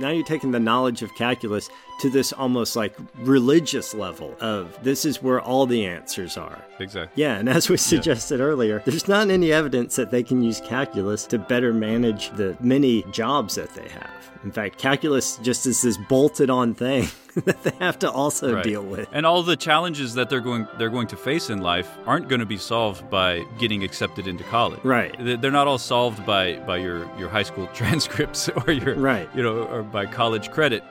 now you're taking the knowledge of calculus to this almost like religious level of this is where all the answers are. Exactly. Yeah, and as we suggested yeah. earlier, there's not any evidence that they can use calculus to better manage the many jobs that they have. In fact, calculus just is this bolted on thing that they have to also right. deal with. And all the challenges that they're going they're going to face in life aren't going to be solved by getting accepted into college. Right. They're not all solved by by your your high school transcripts or your right. you know or by college credit.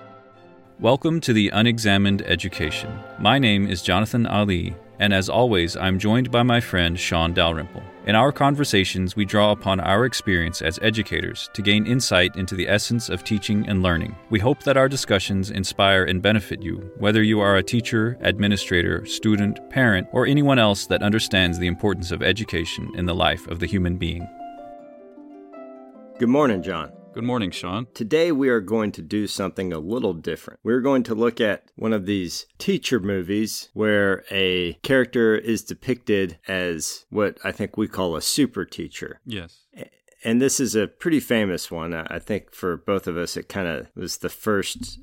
Welcome to the Unexamined Education. My name is Jonathan Ali, and as always, I'm joined by my friend Sean Dalrymple. In our conversations, we draw upon our experience as educators to gain insight into the essence of teaching and learning. We hope that our discussions inspire and benefit you, whether you are a teacher, administrator, student, parent, or anyone else that understands the importance of education in the life of the human being. Good morning, John. Good morning, Sean. Today we are going to do something a little different. We're going to look at one of these teacher movies where a character is depicted as what I think we call a super teacher. Yes and this is a pretty famous one. I think for both of us, it kind of was the first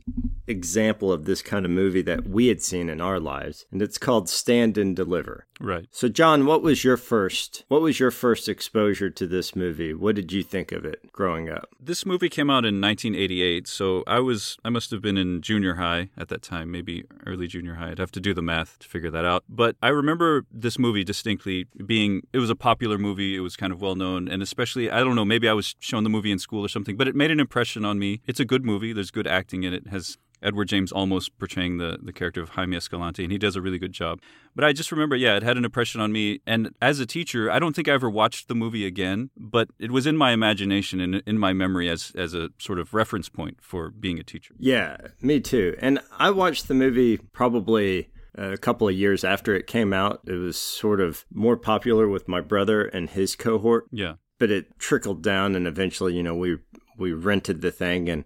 example of this kind of movie that we had seen in our lives, and it's called Stand and Deliver. Right. So, John, what was your first? What was your first exposure to this movie? What did you think of it growing up? This movie came out in 1988, so I was I must have been in junior high at that time, maybe early junior high. I'd have to do the math to figure that out. But I remember this movie distinctly being it was a popular movie. It was kind of well known, and especially I don't know, maybe I was shown the movie in school or something, but it made an impression on me. It's a good movie. There's good acting in it. it has Edward James Olmos portraying the, the character of Jaime Escalante, and he does a really good job. But I just remember, yeah, it had an impression on me. And as a teacher, I don't think I ever watched the movie again, but it was in my imagination and in my memory as, as a sort of reference point for being a teacher. Yeah, me too. And I watched the movie probably a couple of years after it came out. It was sort of more popular with my brother and his cohort. Yeah but it trickled down, and eventually, you know, we we rented the thing, and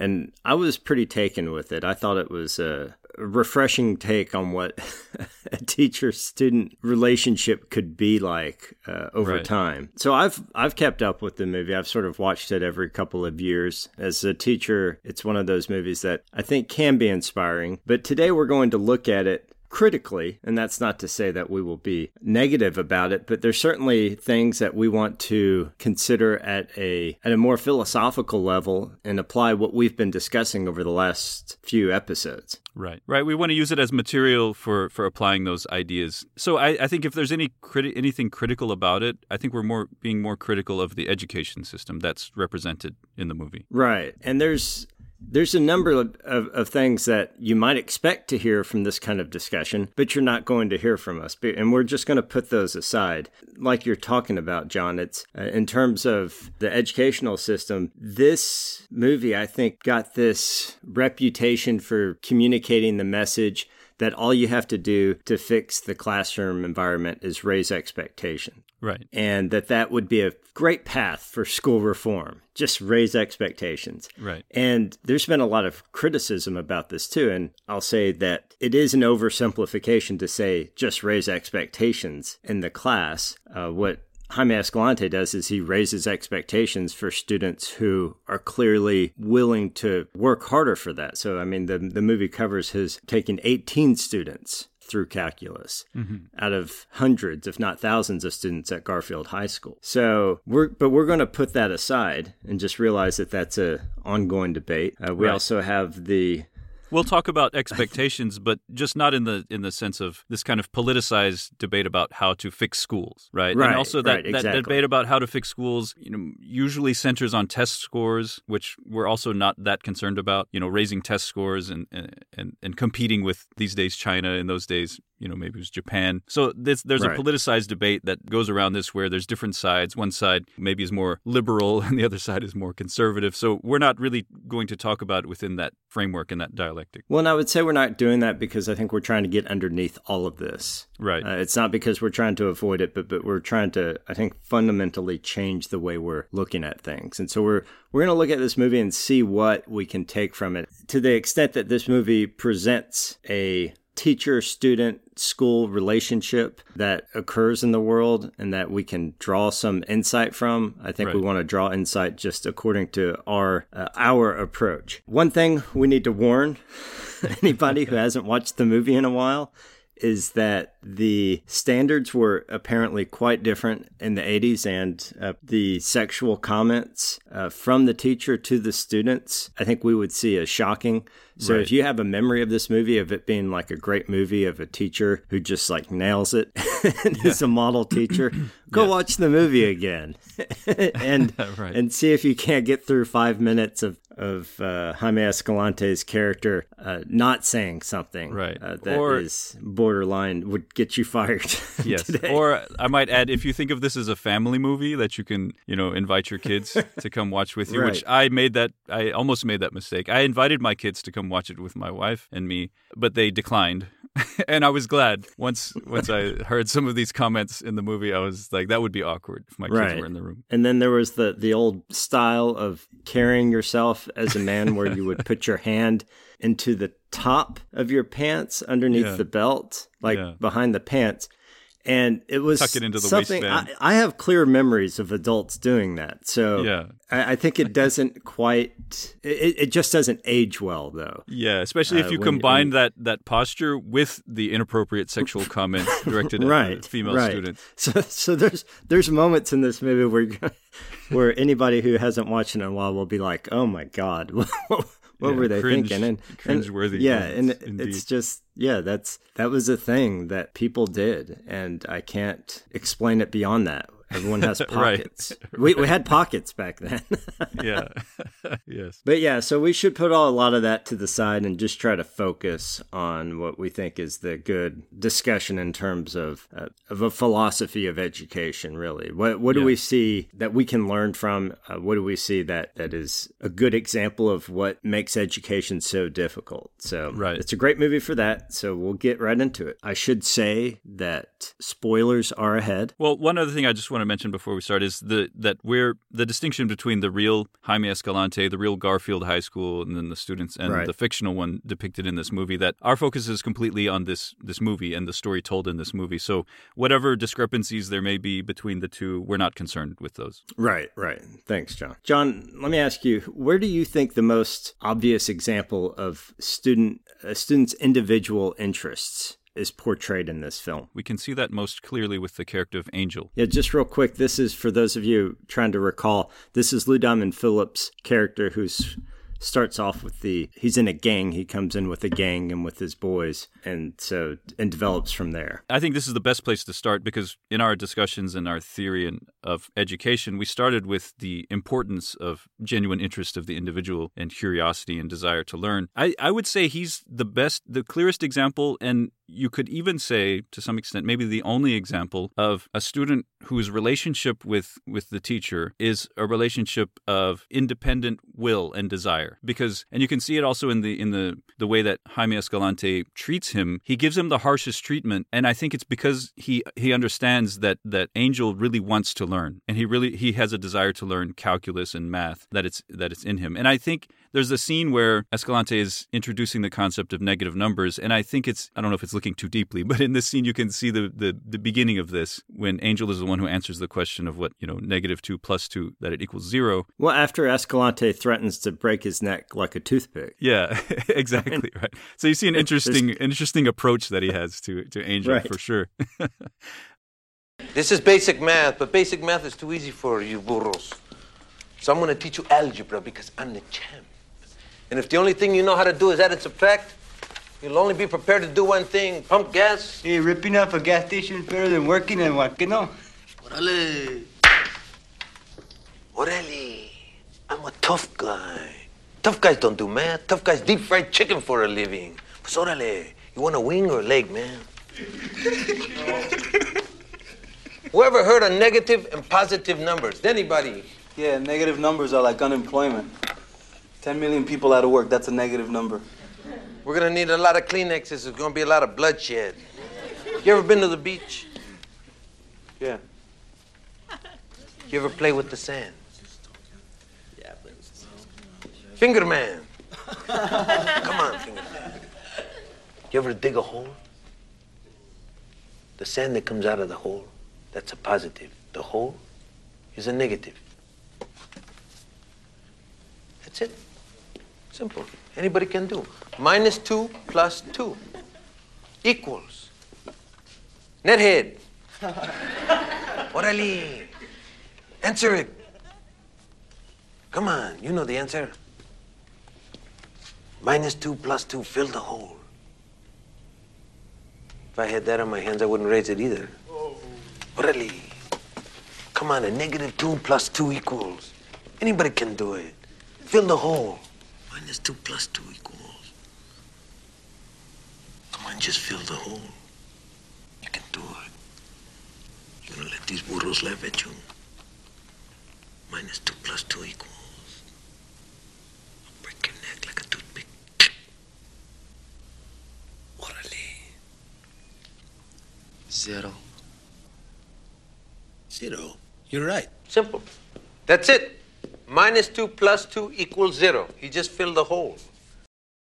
and I was pretty taken with it. I thought it was a refreshing take on what a teacher student relationship could be like uh, over right. time. So I've I've kept up with the movie. I've sort of watched it every couple of years. As a teacher, it's one of those movies that I think can be inspiring. But today we're going to look at it critically, and that's not to say that we will be negative about it, but there's certainly things that we want to consider at a at a more philosophical level and apply what we've been discussing over the last few episodes. Right, right. We want to use it as material for for applying those ideas. So I, I think if there's any criti- anything critical about it, I think we're more being more critical of the education system that's represented in the movie. Right, and there's there's a number of, of, of, things that you might expect to hear from this kind of discussion, but you're not going to hear from us. And we're just going to put those aside. Like you're talking about, John, it's uh, in terms of the educational system, this movie, I think, got this reputation for communicating the message that all you have to do to fix the classroom environment is raise expectation. Right. And that that would be a great path for school reform. Just raise expectations. Right. And there's been a lot of criticism about this too. And I'll say that it is an oversimplification to say just raise expectations in the class. Uh, what Jaime Escalante does is he raises expectations for students who are clearly willing to work harder for that. So, I mean, the, the movie covers his taking 18 students through calculus mm-hmm. out of hundreds, if not thousands, of students at Garfield High School. So we're, but we're going to put that aside and just realize that that's a ongoing debate. Uh, we right. also have the We'll talk about expectations, but just not in the in the sense of this kind of politicized debate about how to fix schools, right? Right. And also that, right, exactly. that debate about how to fix schools, you know, usually centers on test scores, which we're also not that concerned about. You know, raising test scores and and and competing with these days China in those days you know maybe it was Japan. So this, there's right. a politicized debate that goes around this where there's different sides. One side maybe is more liberal and the other side is more conservative. So we're not really going to talk about it within that framework and that dialectic. Well, and I would say we're not doing that because I think we're trying to get underneath all of this. Right. Uh, it's not because we're trying to avoid it, but but we're trying to I think fundamentally change the way we're looking at things. And so we're we're going to look at this movie and see what we can take from it to the extent that this movie presents a teacher student school relationship that occurs in the world and that we can draw some insight from. I think right. we want to draw insight just according to our uh, our approach. One thing we need to warn anybody who hasn't watched the movie in a while is that the standards were apparently quite different in the 80s and uh, the sexual comments uh, from the teacher to the students i think we would see as shocking so right. if you have a memory of this movie of it being like a great movie of a teacher who just like nails it and yeah. is a model teacher, go yeah. watch the movie again and right. and see if you can't get through five minutes of of uh, Jaime Escalante's character uh, not saying something right. uh, that or, is borderline would get you fired. yes. Today. Or I might add, if you think of this as a family movie that you can, you know, invite your kids to come watch with you, right. which I made that, I almost made that mistake. I invited my kids to come watch it with my wife and me, but they declined. and I was glad once once I heard some of these comments in the movie. I was like, that would be awkward if my kids right. were in the room. And then there was the the old style of carrying yourself as a man, where you would put your hand into the top of your pants underneath yeah. the belt, like yeah. behind the pants and it was Tuck it into the something I, I, have clear memories of adults doing that. So yeah. I, I think it doesn't quite it, it, just doesn't age well though. Yeah especially uh, if you combine when, that that posture with the inappropriate sexual comments directed right, at female right. students. So so there's there's moments in this movie where where anybody who hasn't watched it in a while will be like oh my god what yeah, were they cringe, thinking? And cringeworthy. And, yeah, and indeed. it's just yeah, that's that was a thing that people did, and I can't explain it beyond that. Everyone has pockets. right. We we had pockets back then. yeah. yes. But yeah, so we should put all, a lot of that to the side and just try to focus on what we think is the good discussion in terms of uh, of a philosophy of education. Really, what what do yeah. we see that we can learn from? Uh, what do we see that that is a good example of what makes education so difficult? So right. it's a great movie for that. So we'll get right into it. I should say that spoilers are ahead. Well, one other thing I just want want to mention before we start is the that we're the distinction between the real Jaime Escalante, the real Garfield High School, and then the students, and right. the fictional one depicted in this movie. That our focus is completely on this this movie and the story told in this movie. So whatever discrepancies there may be between the two, we're not concerned with those. Right, right. Thanks, John. John, let me ask you, where do you think the most obvious example of student a student's individual interests is portrayed in this film. We can see that most clearly with the character of Angel. Yeah, just real quick, this is for those of you trying to recall, this is Lou Diamond Phillips' character who starts off with the he's in a gang he comes in with a gang and with his boys and so and develops from there i think this is the best place to start because in our discussions and our theory and of education we started with the importance of genuine interest of the individual and curiosity and desire to learn i, I would say he's the best the clearest example and you could even say to some extent maybe the only example of a student whose relationship with with the teacher is a relationship of independent will and desire. Because and you can see it also in the in the the way that Jaime Escalante treats him. He gives him the harshest treatment and I think it's because he he understands that that Angel really wants to learn and he really he has a desire to learn calculus and math that it's that it's in him. And I think there's a scene where Escalante is introducing the concept of negative numbers, and I think it's I don't know if it's looking too deeply, but in this scene you can see the the, the beginning of this when Angel is the one who answers the question of what you know negative two plus two that it equals zero. Well, after Escalante threatens to break his neck like a toothpick. Yeah, exactly right. So you see an interesting interesting approach that he has to to Angel right. for sure. this is basic math, but basic math is too easy for you burros. So I'm going to teach you algebra because I'm the champ. And if the only thing you know how to do is add and subtract, you'll only be prepared to do one thing pump gas. Hey, ripping off a gas station is better than working in one, you know? Orale. Orale. I'm a tough guy. Tough guys don't do math. Tough guys deep fried chicken for a living. Pues orale. You want a wing or a leg, man? Whoever heard of negative and positive numbers? Anybody? Yeah, negative numbers are like unemployment. 10 million people out of work, that's a negative number. We're gonna need a lot of Kleenexes. There's gonna be a lot of bloodshed. You ever been to the beach? Yeah. You ever play with the sand? Yeah, Finger man. Come on, finger man. You ever dig a hole? The sand that comes out of the hole, that's a positive. The hole is a negative. That's it. Simple. Anybody can do. Minus 2 plus 2 equals. Nethead. Orale. Answer it. Come on, you know the answer. Minus 2 plus 2, fill the hole. If I had that on my hands, I wouldn't raise it either. Orale. Come on, a negative 2 plus 2 equals. Anybody can do it. Fill the hole. Minus 2 plus 2 equals. Come on, just fill the hole. You can do it. You're gonna let these burros laugh at you. Minus 2 plus 2 equals. I'll break your neck like a toothpick. Orale. Zero. Zero. You're right. Simple. That's it. Minus 2 plus 2 equals 0. He just filled the hole.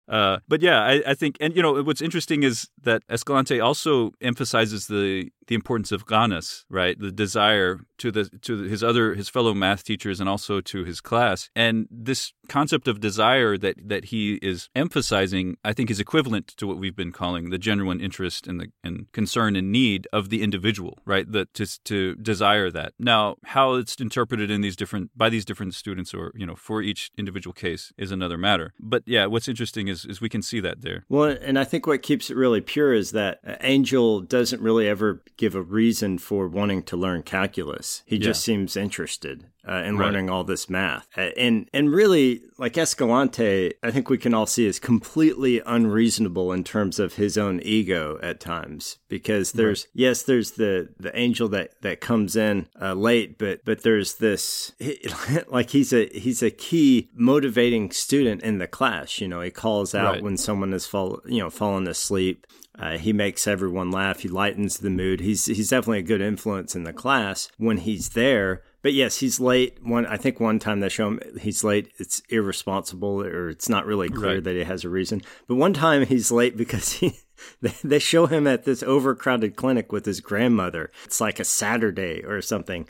Uh, but yeah, I, I think, and you know, what's interesting is that Escalante also emphasizes the the importance of ganas, right? The desire to the to his other his fellow math teachers and also to his class. And this concept of desire that that he is emphasizing, I think, is equivalent to what we've been calling the genuine interest and the and concern and need of the individual, right? That to to desire that. Now, how it's interpreted in these different by these different students or you know for each individual case is another matter. But yeah, what's interesting is is we can see that there. Well, and I think what keeps it really pure is that Angel doesn't really ever give a reason for wanting to learn calculus. He just seems interested uh, in Right. learning all this math. Uh, and and really, like Escalante, I think we can all see is completely unreasonable in terms of his own ego at times. Because there's yes, there's the the angel that that comes in uh, late, but but there's this like he's a he's a key motivating student in the class. You know, he calls out Right. when someone is fall you know fallen asleep. Uh, he makes everyone laugh. He lightens the mood. He's he's definitely a good influence in the class when he's there. But yes, he's late. One, I think one time they show him he's late. It's irresponsible, or it's not really clear Right. that he has a reason. But one time he's late because he they, they show him at this overcrowded clinic with his grandmother. It's like a Saturday or something,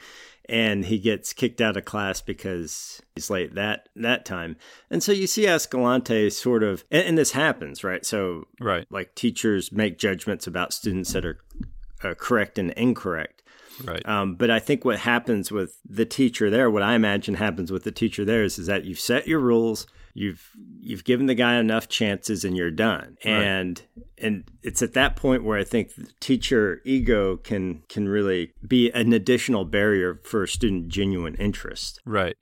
and he gets kicked out of class because he's late that that time. And so you see Escalante sort of, and, and this happens, right? So Right. like teachers make judgments about students that are uh, correct and incorrect. Right. Um, but I think what happens with the teacher there, what I imagine happens with the teacher there is, is that you've set your rules, you've you've given the guy enough chances, and you're done. And and it's at that point where I think the teacher ego can can really be an additional barrier for student genuine interest. Right.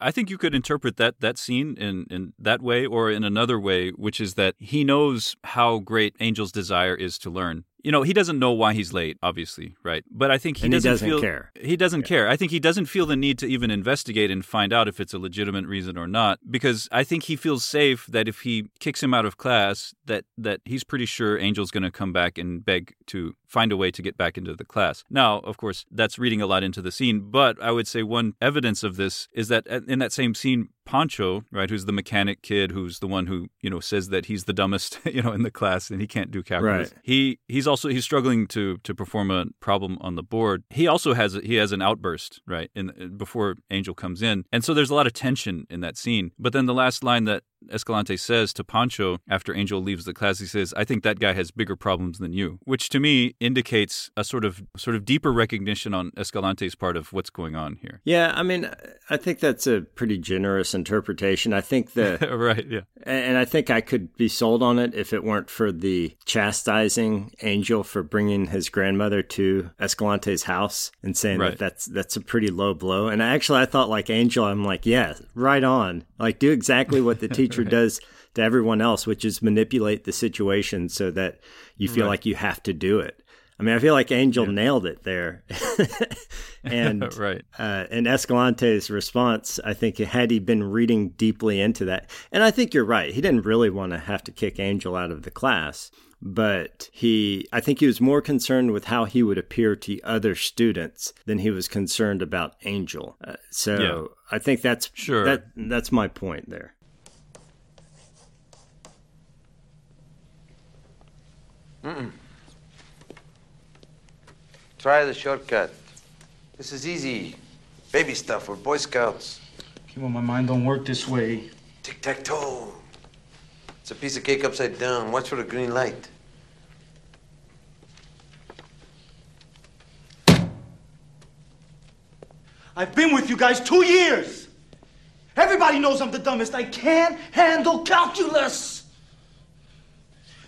I think you could interpret that that scene in, in that way or in another way, which is that he knows how great Angel's desire is to learn. You know, he doesn't know why he's late, obviously, right? But I think he doesn't, doesn't feel care. He doesn't care. I think he doesn't feel the need to even investigate and find out if it's a legitimate reason or not, because I think he feels safe that if he kicks him out of class, that that he's pretty sure Angel's going to come back and beg to find a way to get back into the class. Now, of course, that's reading a lot into the scene, but I would say one evidence of this is that in that same scene, Pancho, right, who's the mechanic kid, who's the one who you know says that he's the dumbest, you know, in the class and he can't do calculus. Right. He he's also he's struggling to to perform a problem on the board. He also has he has an outburst, right, in before Angel comes in, and so there's a lot of tension in that scene. But then the last line that Escalante says to Pancho after Angel leaves the class, he says, "I think that guy has bigger problems than you," which to me indicates a sort of sort of deeper recognition on Escalante's part of what's going on here. Yeah, I mean, I think that's a pretty generous interpretation. I think the right? Yeah. And I think I could be sold on it if it weren't for the chastising Angel for bringing his grandmother to Escalante's house and saying Right. that that's that's a pretty low blow. And actually, I thought like Angel, I'm like, yeah, right on. Like, do exactly what the teacher does to everyone else, which is manipulate the situation so that you feel Right. like you have to do it. I mean, I feel like Angel nailed it there. and Right. uh, and Escalante's response, I think, had he been reading deeply into that, and I think you're right. He didn't really want to have to kick Angel out of the class, but he, I think, he was more concerned with how he would appear to other students than he was concerned about Angel. Uh, so Yeah. I think that's Sure. That that's my point there. Try the shortcut. This is easy. Baby stuff. We're Boy Scouts. Kimo, my mind don't work this way. Tic tac toe. It's a piece of cake upside down. Watch for the green light. I've been with you guys two years. Everybody knows I'm the dumbest. I can't handle calculus.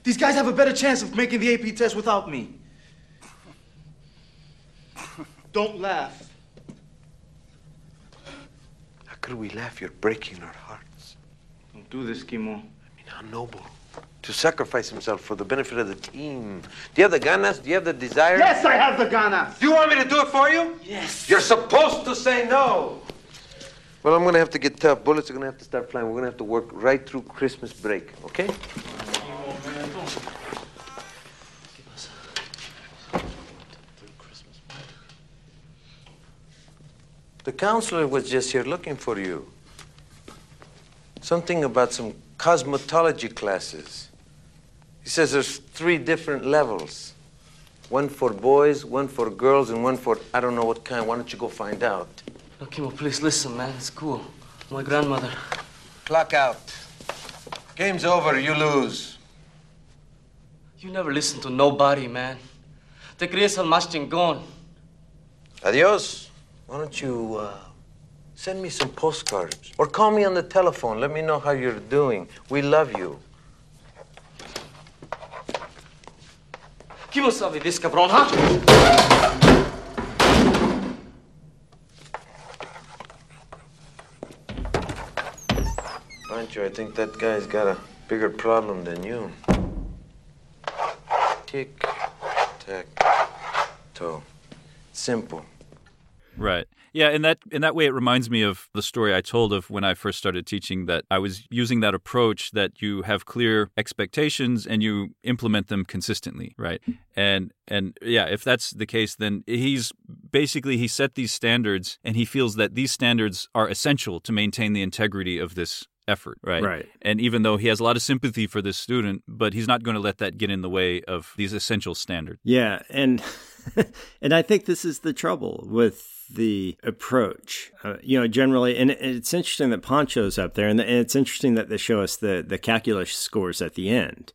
These guys have a better chance of making the AP test without me. Don't laugh. How could we laugh? You're breaking our hearts. Don't do this, Kimo. I mean, how noble. To sacrifice himself for the benefit of the team. Do you have the ganas? Do you have the desire? Yes, I have the ganas. Do you want me to do it for you? Yes. You're supposed to say no. Well, I'm gonna have to get tough. Bullets are gonna have to start flying. We're gonna have to work right through Christmas break, okay? The counselor was just here looking for you. Something about some cosmetology classes. He says there's three different levels one for boys, one for girls, and one for I don't know what kind. Why don't you go find out? Okay, Kimo, please listen, man. It's cool. My grandmother. Clock out. Game's over. You lose. You never listen to nobody, man. Te crees el más chingón. Adios. Why don't you uh, send me some postcards or call me on the telephone? Let me know how you're doing. We love you. Kimo sabe this, cabrón, huh? Pancho, I think that guy's got a bigger problem than you. Tick, tack, toe. Simple. Right. Yeah, in that in that way it reminds me of the story I told of when I first started teaching that I was using that approach that you have clear expectations and you implement them consistently, right? And and yeah, if that's the case then he's basically he set these standards and he feels that these standards are essential to maintain the integrity of this effort, right? Right. And even though he has a lot of sympathy for this student, but he's not going to let that get in the way of these essential standards. Yeah, and and I think this is the trouble with the approach. Uh, you know, generally, and it's interesting that Pancho's up there, and, it's interesting that they show us the the calculus scores at the end.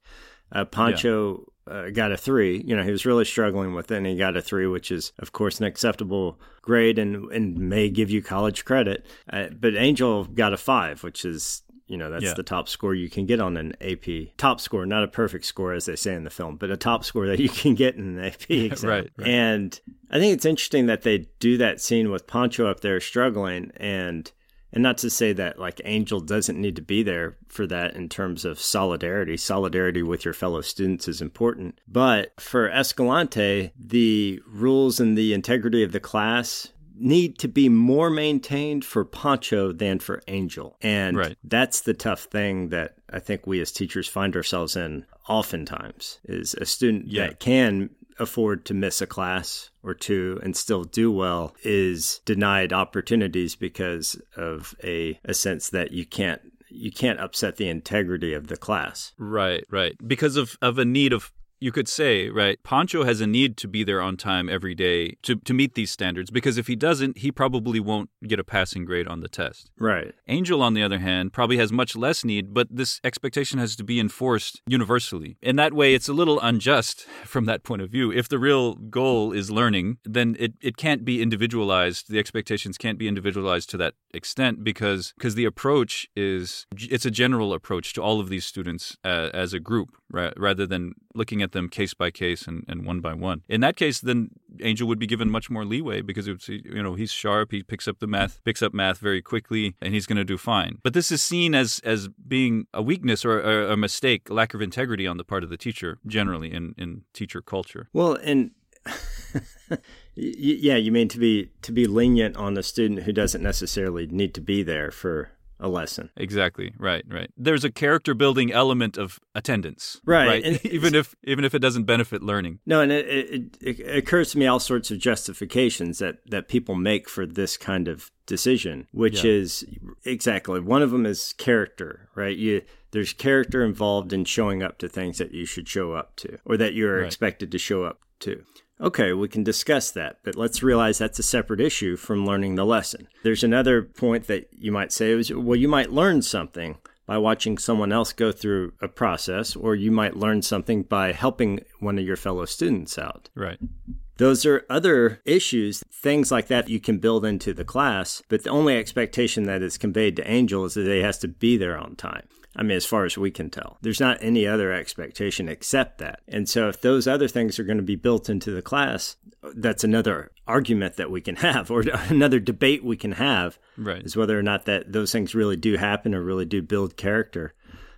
Uh, Pancho. Uh, got a three. You know, he was really struggling with it, and he got a three, which is, of course, an acceptable grade and and may give you college credit. Uh, but Angel got a five, which is you know, that's Yeah. the top score you can get on an AP. Top score, not a perfect score, as they say in the film, but a top score that you can get in an AP exam. Right, right. And I think it's interesting that they do that scene with Pancho up there struggling and and not to say that like Angel doesn't need to be there for that in terms of solidarity. Solidarity with your fellow students is important. But for Escalante, the rules and the integrity of the class need to be more maintained for Pancho than for Angel. And Right. that's the tough thing that I think we as teachers find ourselves in oftentimes is a student Yeah. that can afford to miss a class or two and still do well is denied opportunities because of a, a sense that you can't you can't upset the integrity of the class. Right, right. Because of, of a need of, you could say, right, Pancho has a need to be there on time every day to, to meet these standards because if he doesn't, he probably won't get a passing grade on the test. Right. Angel, on the other hand, probably has much less need, but this expectation has to be enforced universally. In that way, it's a little unjust from that point of view. If the real goal is learning, then it, it can't be individualized. The expectations can't be individualized to that extent because because the approach is it's a general approach to all of these students uh, as a group ra- rather than looking at them case by case and, and one by one. In that case, then Angel would be given much more leeway because it's you know he's sharp, he picks up the math, picks up math very quickly, and he's going to do fine. But this is seen as as being a weakness or a, a mistake, lack of integrity on the part of the teacher generally in in teacher culture. Well, and yeah, you mean to be to be lenient on a student who doesn't necessarily need to be there for a lesson. Exactly. Right. Right. There's a character building element of attendance. Right, and- even if even if it doesn't benefit learning. No, and it, it, it occurs to me all sorts of justifications that, that people make for this kind of decision, which Yeah. is Exactly. One of them is character, right? You there's character involved in showing up to things that you should show up to or that you're Right. expected to show up to. Okay, we can discuss that, but let's realize that's a separate issue from learning the lesson. There's another point that you might say is well, you might learn something by watching someone else go through a process, or you might learn something by helping one of your fellow students out. Right. Those are other issues, things like that you can build into the class, but the only expectation that is conveyed to Angel is that he has to be there on time. I mean, as far as we can tell, there's not any other expectation except that. And so, if those other things are going to be built into the class, that's another argument that we can have, or another debate we can have, Right. is whether or not that those things really do happen or really do build character.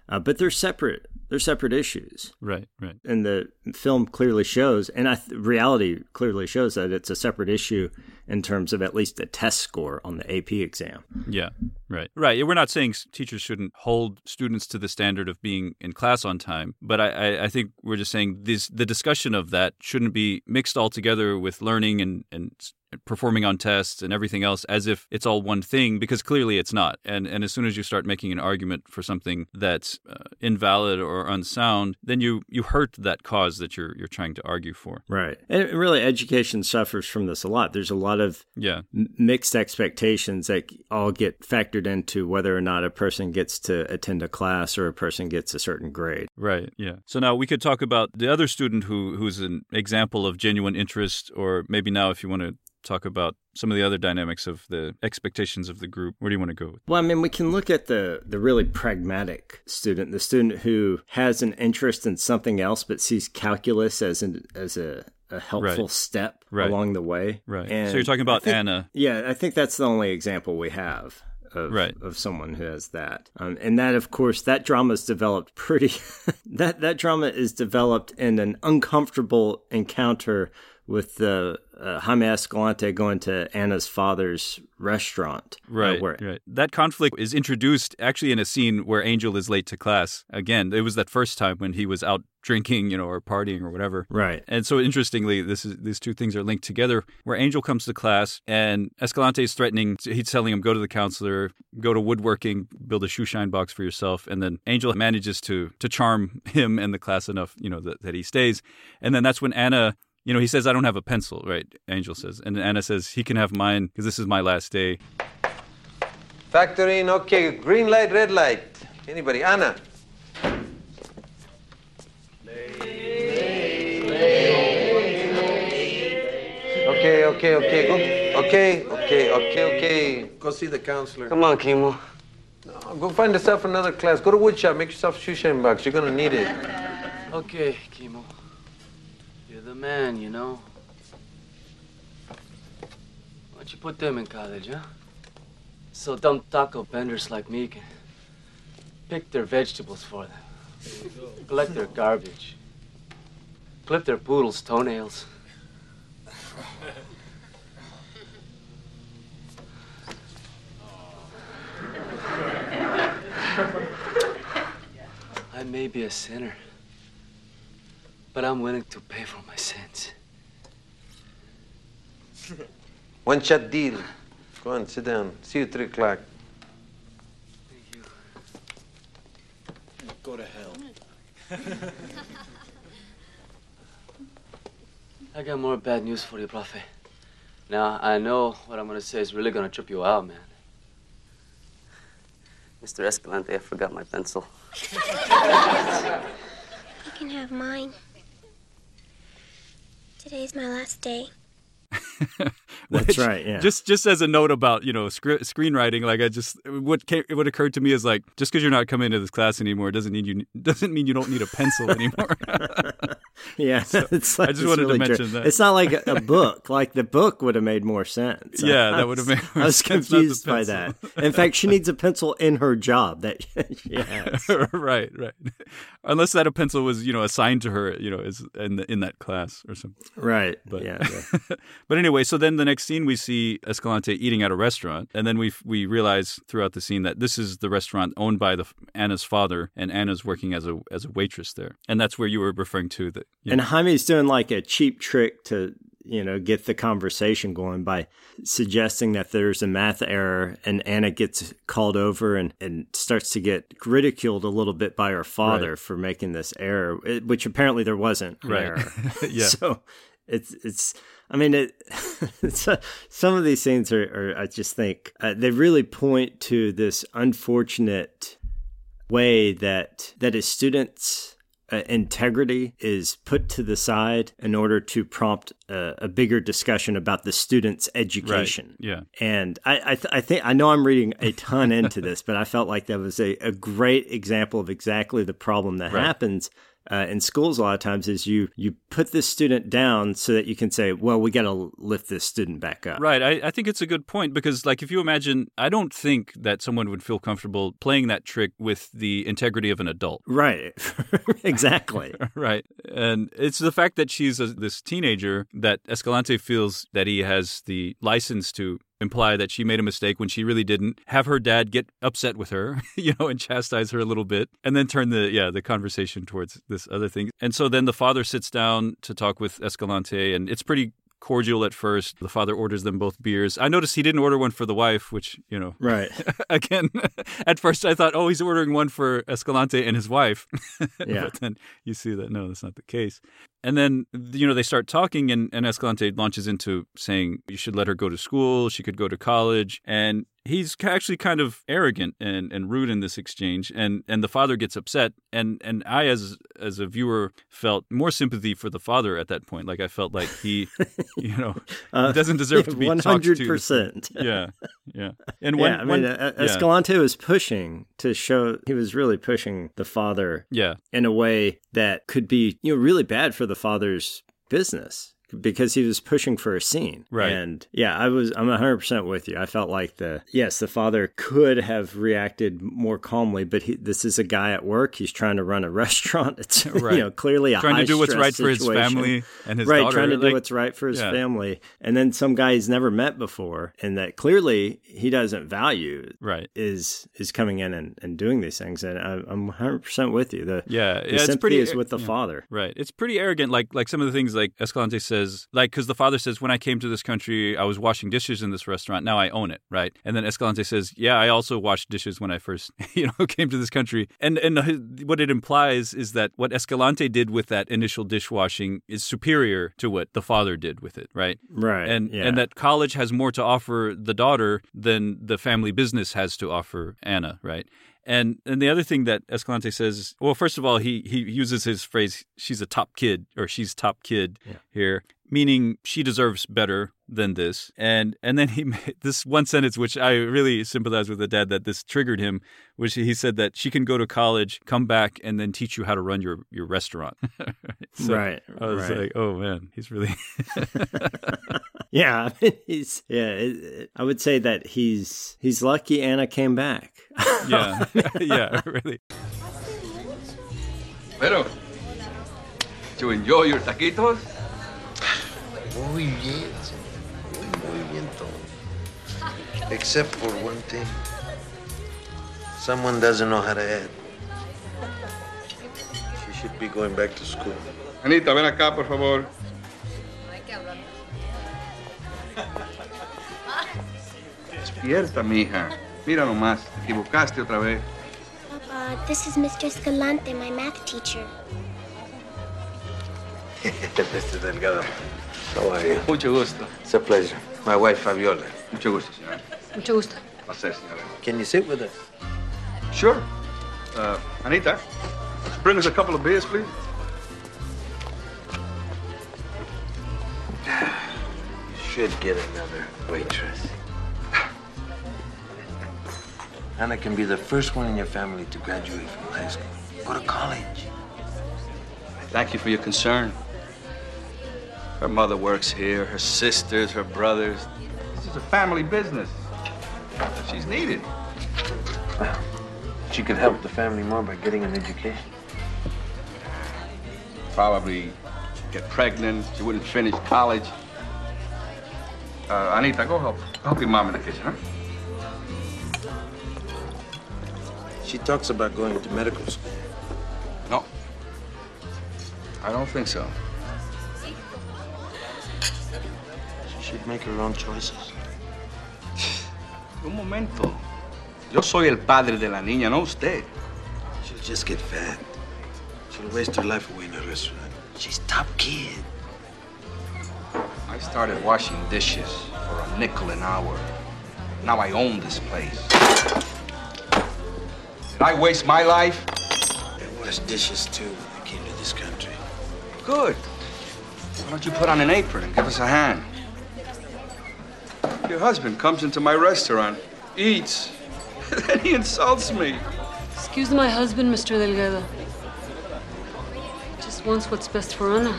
Uh, but they're separate. They're separate issues Right. Right. and the film clearly shows, and I th- reality clearly shows that it's a separate issue in terms of at least a test score on the AP exam. Yeah, right, right. We're not saying teachers shouldn't hold students to the standard of being in class on time, but I, I, I think we're just saying this: the discussion of that shouldn't be mixed all together with learning and and performing on tests and everything else as if it's all one thing because clearly it's not. And and as soon as you start making an argument for something that's uh, invalid or unsound, then you you hurt that cause that you're you're trying to argue for. Right. And really, education suffers from this a lot. There's a lot of Yeah, m- mixed expectations that all get factored into whether or not a person gets to attend a class or a person gets a certain grade. Right. Yeah. So now we could talk about the other student who who's an example of genuine interest, or maybe now if you want to talk about some of the other dynamics of the expectations of the group. Where do you want to go? with? Well, I mean, we can look at the the really pragmatic student, the student who has an interest in something else but sees calculus as an as a, a helpful Right. step Right. along the way. Right. And so you're talking about think- Anna. Yeah, I think that's the only example we have. Of, Right. of someone who has that, um, and that, of course, that drama is developed pretty. that that drama is developed in an uncomfortable encounter with the uh, Jaime Escalante going to Anna's father's restaurant. uh, Right, where right. That conflict is introduced actually in a scene where Angel is late to class. Again, it was that first time when he was out drinking, you know, or partying or whatever. Right. And so interestingly, this is these two things are linked together. Where Angel comes to class and Escalante is threatening, he's telling him go to the counselor, go to woodworking, build a shoe shine box for yourself, and then Angel manages to to charm him and the class enough, you know, that, that he stays. And then that's when Anna. You know, he says, I don't have a pencil, right? Angel says. And Anna says, he can have mine because this is my last day. Factoring, okay. Green light, red light. Anybody? Anna. Okay, okay, okay. Go. Okay, okay, okay, okay. Go see the counselor. Come on, Kimo. No, go find yourself another class. Go to woodshop. Make yourself a shoe shine box. You're gonna need it. Okay, Kimo. The man, you know. Why don't you put them in college, huh? So dumb taco benders like me can pick their vegetables for them, collect their garbage, clip their poodles' toenails. I may be a sinner, but I'm willing to pay for my sins. One shot deal. Go on, sit down. See you at three o'clock. Go to hell. I got more bad news for you, Profe. Now, I know what I'm gonna say is really gonna trip you out, man. Mr. Escalante, I forgot my pencil. You can have mine. Today's my last day. That's right, yeah. Just just as a note about you know scr- screenwriting, like I just what came, what occurred to me is like just because you're not coming to this class anymore doesn't mean you doesn't mean you don't need a pencil anymore. Yeah, it's like, I just wanted to mention true. that. It's not like a, a book. Like the book would have made more sense. Yeah, I that would have made more I was sense, confused by that. In fact, she needs a pencil in her job that she has. right, right. Unless that a pencil was you know assigned to her, you know, is in the, in that class or something. Right. But yeah. yeah. But anyway, so then the next scene we see Escalante eating at a restaurant, and then we we realize throughout the scene that this is the restaurant owned by the Anna's father, and Anna's working as a as a waitress there, and that's where you were referring to that. you And know, Jaime's doing like a cheap trick to you know, get the conversation going by suggesting that there's a math error and Anna gets called over and, and starts to get ridiculed a little bit by her father Right. for making this error, eh, which apparently there wasn't Right. error. Yeah. So it's, it's, I mean, it, it's, uh, some of these scenes are, are I just think uh, they really point to this unfortunate way that, that his students' uh, integrity is put to the side in order to prompt a, a bigger discussion about the student's education. Yeah. And I, I, th- I think I know I'm reading a ton into this, but I felt like that was a, a great example of exactly the problem that Right. happens uh, in schools. A lot of times is you you put this student down so that you can say, well, we got to lift this student back up. Right. I, I think it's a good point because, like, if you imagine, I don't think that someone would feel comfortable playing that trick with the integrity of an adult. Right. exactly. Right. And it's the fact that she's a, this teenager that Escalante feels that he has the license to imply that she made a mistake when she really didn't. Have her dad get upset with her, you know, and chastise her a little bit, and then turn the yeah the conversation towards this other thing. And so then the father sits down to talk with Escalante, and it's pretty cordial at first. The father orders them both beers. I noticed he didn't order one for the wife, which you know Right. again, at first I thought, oh, he's ordering one for Escalante and his wife. Yeah. but then you see that no, that's not the case. And then, you know, they start talking, and, and Escalante launches into saying you should let her go to school, she could go to college. And he's actually kind of arrogant and, and rude in this exchange. And, and the father gets upset. And, and I, as, as a viewer, felt more sympathy for the father at that point. Like I felt like he, you know, he doesn't deserve to be talked to. Uh, One hundred percent. Yeah, yeah. And when, yeah, I mean, when- uh, yeah. Escalante was pushing to show he was really pushing the father Yeah, in a way that could be you know really bad for the father's business because he was pushing for a scene. Right. And yeah, I was I'm 100% with you. I felt like the yes, the father could have reacted more calmly, but he, this is a guy at work. He's trying to run a restaurant. It's Right. you know, clearly a trying to do what's right for his family and his daughter. right, daughter. trying to do what's right for his yeah. family. And then some guy he's never met before and that clearly he doesn't value Right. is is coming in and, and doing these things. And I, I'm 100% with you. The, Yeah, the yeah, it's pretty is with the yeah. father. Right. It's pretty arrogant. Like like some of the things like Escalante says, like because the father says, when I came to this country, I was washing dishes in this restaurant. Now I own it. Right. And then Escalante says, yeah, I also washed dishes when I first you know came to this country. And and what it implies is that what Escalante did with that initial dishwashing is superior to what the father did with it. Right. Right. and yeah. and that college has more to offer the daughter than the family business has to offer Anna, right? And and the other thing that Escalante says, well, first of all, he he uses his phrase, "She's a top kid" or "She's top kid" here, meaning she deserves better than this. And and then he made this one sentence, which I really sympathize with the dad that this triggered him, which he said that she can go to college, come back, and then teach you how to run your your restaurant. So Right, I was right. like, oh man, he's really. yeah, I he's yeah. It, it- I would say that he's he's lucky Anna came back. yeah, yeah, really. Pero, did you enjoy your taquitos? Muy bien, muy, muy bien todo. Except for one thing. Someone doesn't know how to add. She should be going back to school. Anita, ven acá, por favor. Despierta, mija. Mira nomás, te equivocaste otra vez. Papa, this is Mr. Escalante, my math teacher. Mr. Delgado. How are you? Mucho gusto. It's a pleasure. My wife, Fabiola. Mucho gusto, señora. Mucho gusto. Placer, señora. Can you sit with us? Sure. Uh, Anita, bring us a couple of beers, please. Should get another waitress. Anna can be the first one in your family to graduate from high school. Go to college. Thank you for your concern. Her mother works here, her sisters, her brothers. This is a family business. She's needed. She could help the family more by getting an education. Probably get pregnant. She wouldn't finish college. Uh, Anita, go help. Help your mom in the kitchen, huh? She talks about going to medical school. No. I don't think so. She'd make her own choices. Un momento. Yo soy el padre de la niña, no usted. She'll just get fat. She'll waste her life away in a restaurant. She's top kid. I started washing dishes for a nickel an hour. Now I own this place. Did I waste my life? I washed dishes too when I came to this country. Good. Why don't you put on an apron and give us a hand? Your husband comes into my restaurant, eats, then he insults me. Excuse my husband, Mr. Delgado. He just wants what's best for Anna.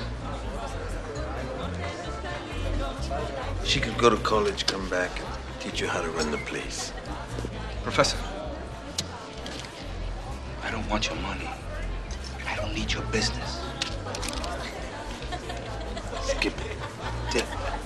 She could go to college, come back, and teach you how to run the place. Professor, I don't want your money. I don't need your business. Skip it. Take it.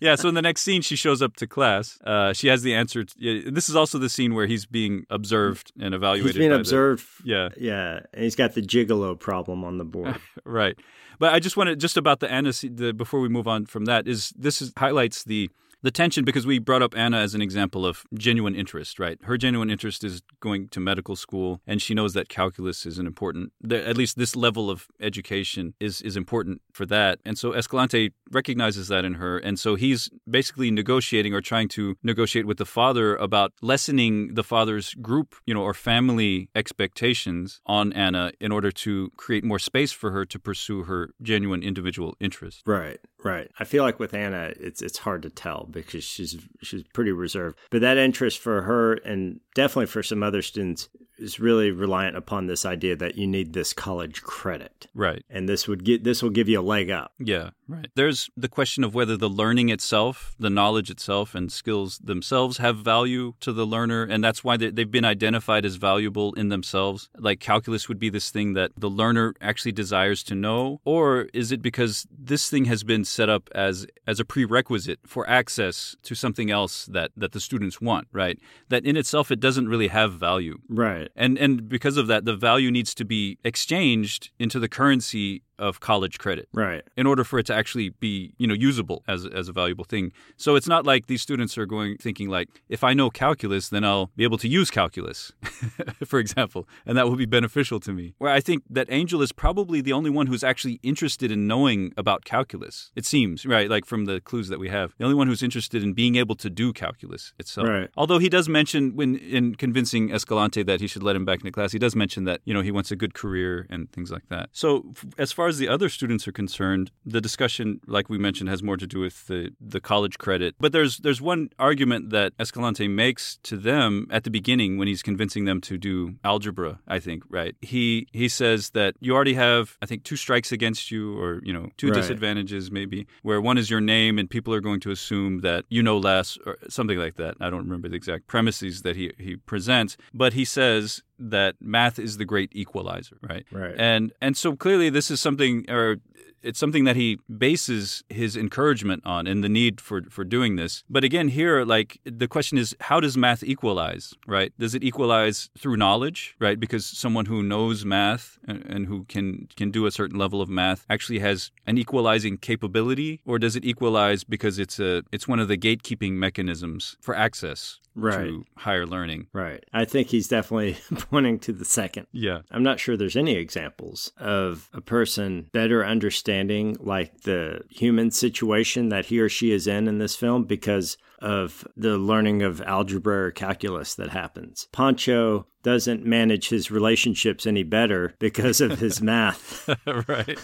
Yeah, so in the next scene, she shows up to class. Uh, she has the answer. To, yeah, this is also the scene where he's being observed and evaluated. He's being by the- observed. yeah, Yeah. And he's got the gigolo problem on the board. right. But I just want to just about the Anna. before we move on from that, is this is, highlights the the tension because we brought up Anna as an example of genuine interest, right? Her genuine interest is going to medical school, and she knows that calculus is an important. At least this level of education is is important for that, and so Escalante recognizes that in her, and so he's basically negotiating or trying to negotiate with the father about lessening the father's group, you know, or family expectations on Anna in order to create more space for her to pursue her genuine individual interest. Right, right. I feel like with Anna, it's it's hard to tell because she's she's pretty reserved. But that interest for her and definitely for some other students is really reliant upon this idea that you need this college credit, Right. and this would get this will give you a leg up. Yeah, right. There's the question of whether the learning itself, the knowledge itself, and skills themselves have value to the learner, and that's why they, they've been identified as valuable in themselves. Like calculus would be this thing that the learner actually desires to know, or is it because this thing has been set up as as a prerequisite for access to something else that that the students want, right? That in itself it doesn't really have value. Right. And and because of that, the value needs to be exchanged into the currency of college credit Right. in order for it to actually be you know usable as as a valuable thing. So it's not like these students are going thinking like if I know calculus then I'll be able to use calculus for example and that will be beneficial to me. Where I think that Angel is probably the only one who's actually interested in knowing about calculus. It seems, right, like from the clues that we have. The only one who's interested in being able to do calculus itself. Right. Although he does mention when in convincing Escalante that he should let him back into class, he does mention that, you know, he wants a good career and things like that. So f- as far as the other students are concerned, the discussion, like we mentioned, has more to do with the, the college credit. But there's there's one argument that Escalante makes to them at the beginning when he's convincing them to do algebra, I think, right? He he says that you already have, I think, two strikes against you or, you know, two Right. disadvantages maybe, where one is your name and people are going to assume that you know less or something like that. I don't remember the exact premises that he, he presents, but he says that math is the great equalizer, right? Right. And and so clearly this is something or it's something that he bases his encouragement on and the need for for doing this. But again here like the question is how does math equalize, right? Does it equalize through knowledge, right? Because someone who knows math and, and who can can do a certain level of math actually has an equalizing capability or does it equalize because it's a it's one of the gatekeeping mechanisms for access Right. to higher learning? Right. I think he's definitely pointing to the second. Yeah. I'm not sure there's any examples of a person better understanding like the human situation that he or she is in in this film because of the learning of algebra or calculus that happens. Pancho doesn't manage his relationships any better because of his math, right.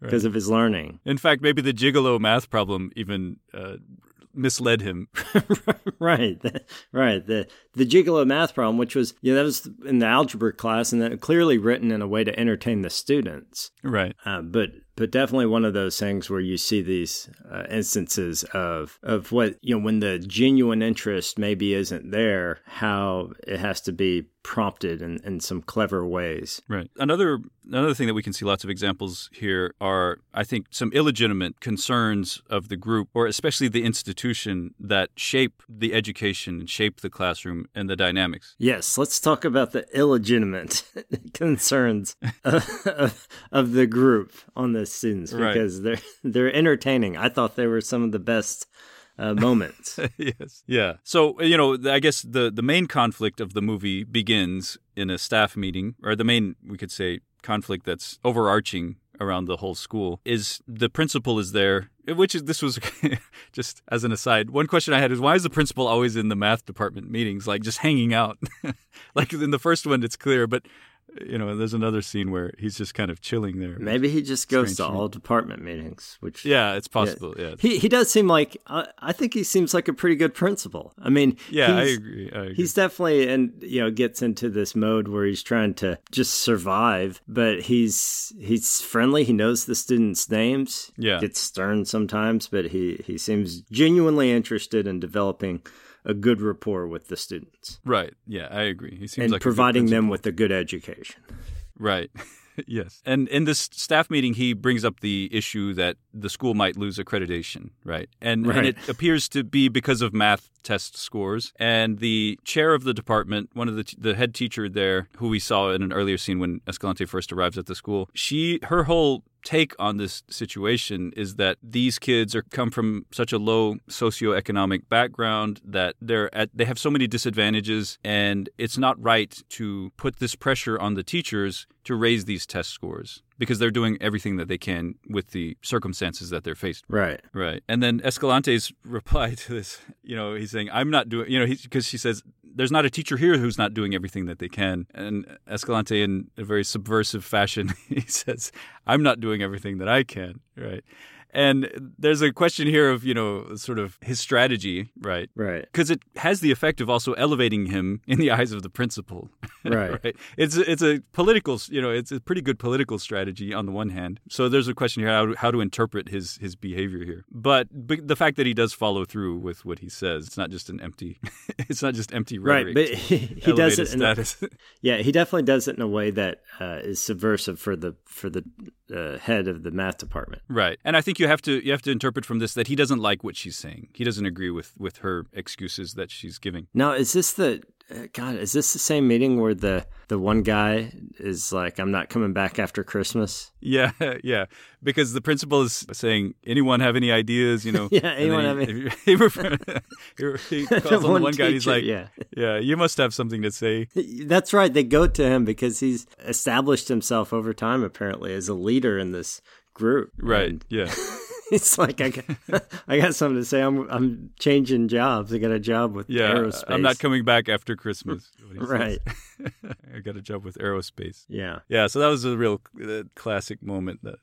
because of his learning. In fact, maybe the gigolo math problem even uh, misled him. right, right. The the gigolo math problem, which was you know, that was in the algebra class, and then clearly written in a way to entertain the students. right. Uh, but but definitely one of those things where you see these uh, instances of of what you know when the genuine interest maybe isn't there, how it has to be prompted in, in some clever ways. Right. Another another thing that we can see lots of examples here are, I think, some illegitimate concerns of the group, or especially the institution that shape the education and shape the classroom and the dynamics. Yes, let's talk about the illegitimate concerns of, of, of, the group on the students because right. they're they're entertaining. I thought they were some of the best uh, moments. yes. Yeah. So, you know, I guess the, the main conflict of the movie begins in a staff meeting, or the main, we could say, conflict that's overarching around the whole school is the principal is there which is this was just as an aside one question i had is why is the principal always in the math department meetings like just hanging out like in the first one it's clear but you know, there's another scene where he's just kind of chilling there. Maybe he just goes to all department meetings, which yeah, it's possible. Yeah, yeah. he he does seem like uh, I think he seems like a pretty good principal. I mean, yeah, I agree, I agree. He's definitely and you know gets into this mode where he's trying to just survive, but he's he's friendly. He knows the students' names. Yeah, gets stern sometimes, but he he seems genuinely interested in developing a good rapport with the students. Right. Yeah, I agree. He seems and like providing them with a good education. Right. yes. And in this staff meeting, he brings up the issue that the school might lose accreditation, right? And, right. and it appears to be because of math test scores. And the chair of the department, one of the the head teacher there, who we saw in an earlier scene when Escalante first arrives at the school, she her whole take on this situation is that these kids are come from such a low socioeconomic background that they're at, they have so many disadvantages and it's not right to put this pressure on the teachers to raise these test scores because they're doing everything that they can with the circumstances that they're faced. Right. Right. And then Escalante's reply to this, you know, he's saying, I'm not doing, you know, because she says, there's not a teacher here who's not doing everything that they can. And Escalante, in a very subversive fashion, he says, I'm not doing everything that I can. Right. And there's a question here of, you know, sort of his strategy, right? Right. Because it has the effect of also elevating him in the eyes of the principal. Right. right. It's it's a political, you know, it's a pretty good political strategy on the one hand. So there's a question here how to, how to interpret his his behavior here. But, but the fact that he does follow through with what he says, it's not just an empty it's not just empty rhetoric. Right, but he, he does it. A, yeah, he definitely does it in a way that uh, is subversive for the for the uh, head of the math department. Right. And I think you have to you have to interpret from this that he doesn't like what she's saying. He doesn't agree with with her excuses that she's giving. Now, is this the uh, God, is this the same meeting where the the one guy is like, "I'm not coming back after Christmas"? Yeah, yeah. Because the principal is saying, "Anyone have any ideas?" You know. yeah. Anyone have any? He, he calls on the one guy. He's like, "Yeah, yeah. You must have something to say." That's right. They go to him because he's established himself over time, apparently, as a leader in this group. Right. And, yeah. it's like I got, I got something to say. I'm I'm changing jobs. I got a job with yeah, aerospace. I'm not coming back after Christmas. right. I got a job with aerospace. Yeah. Yeah. So that was a real uh, classic moment that.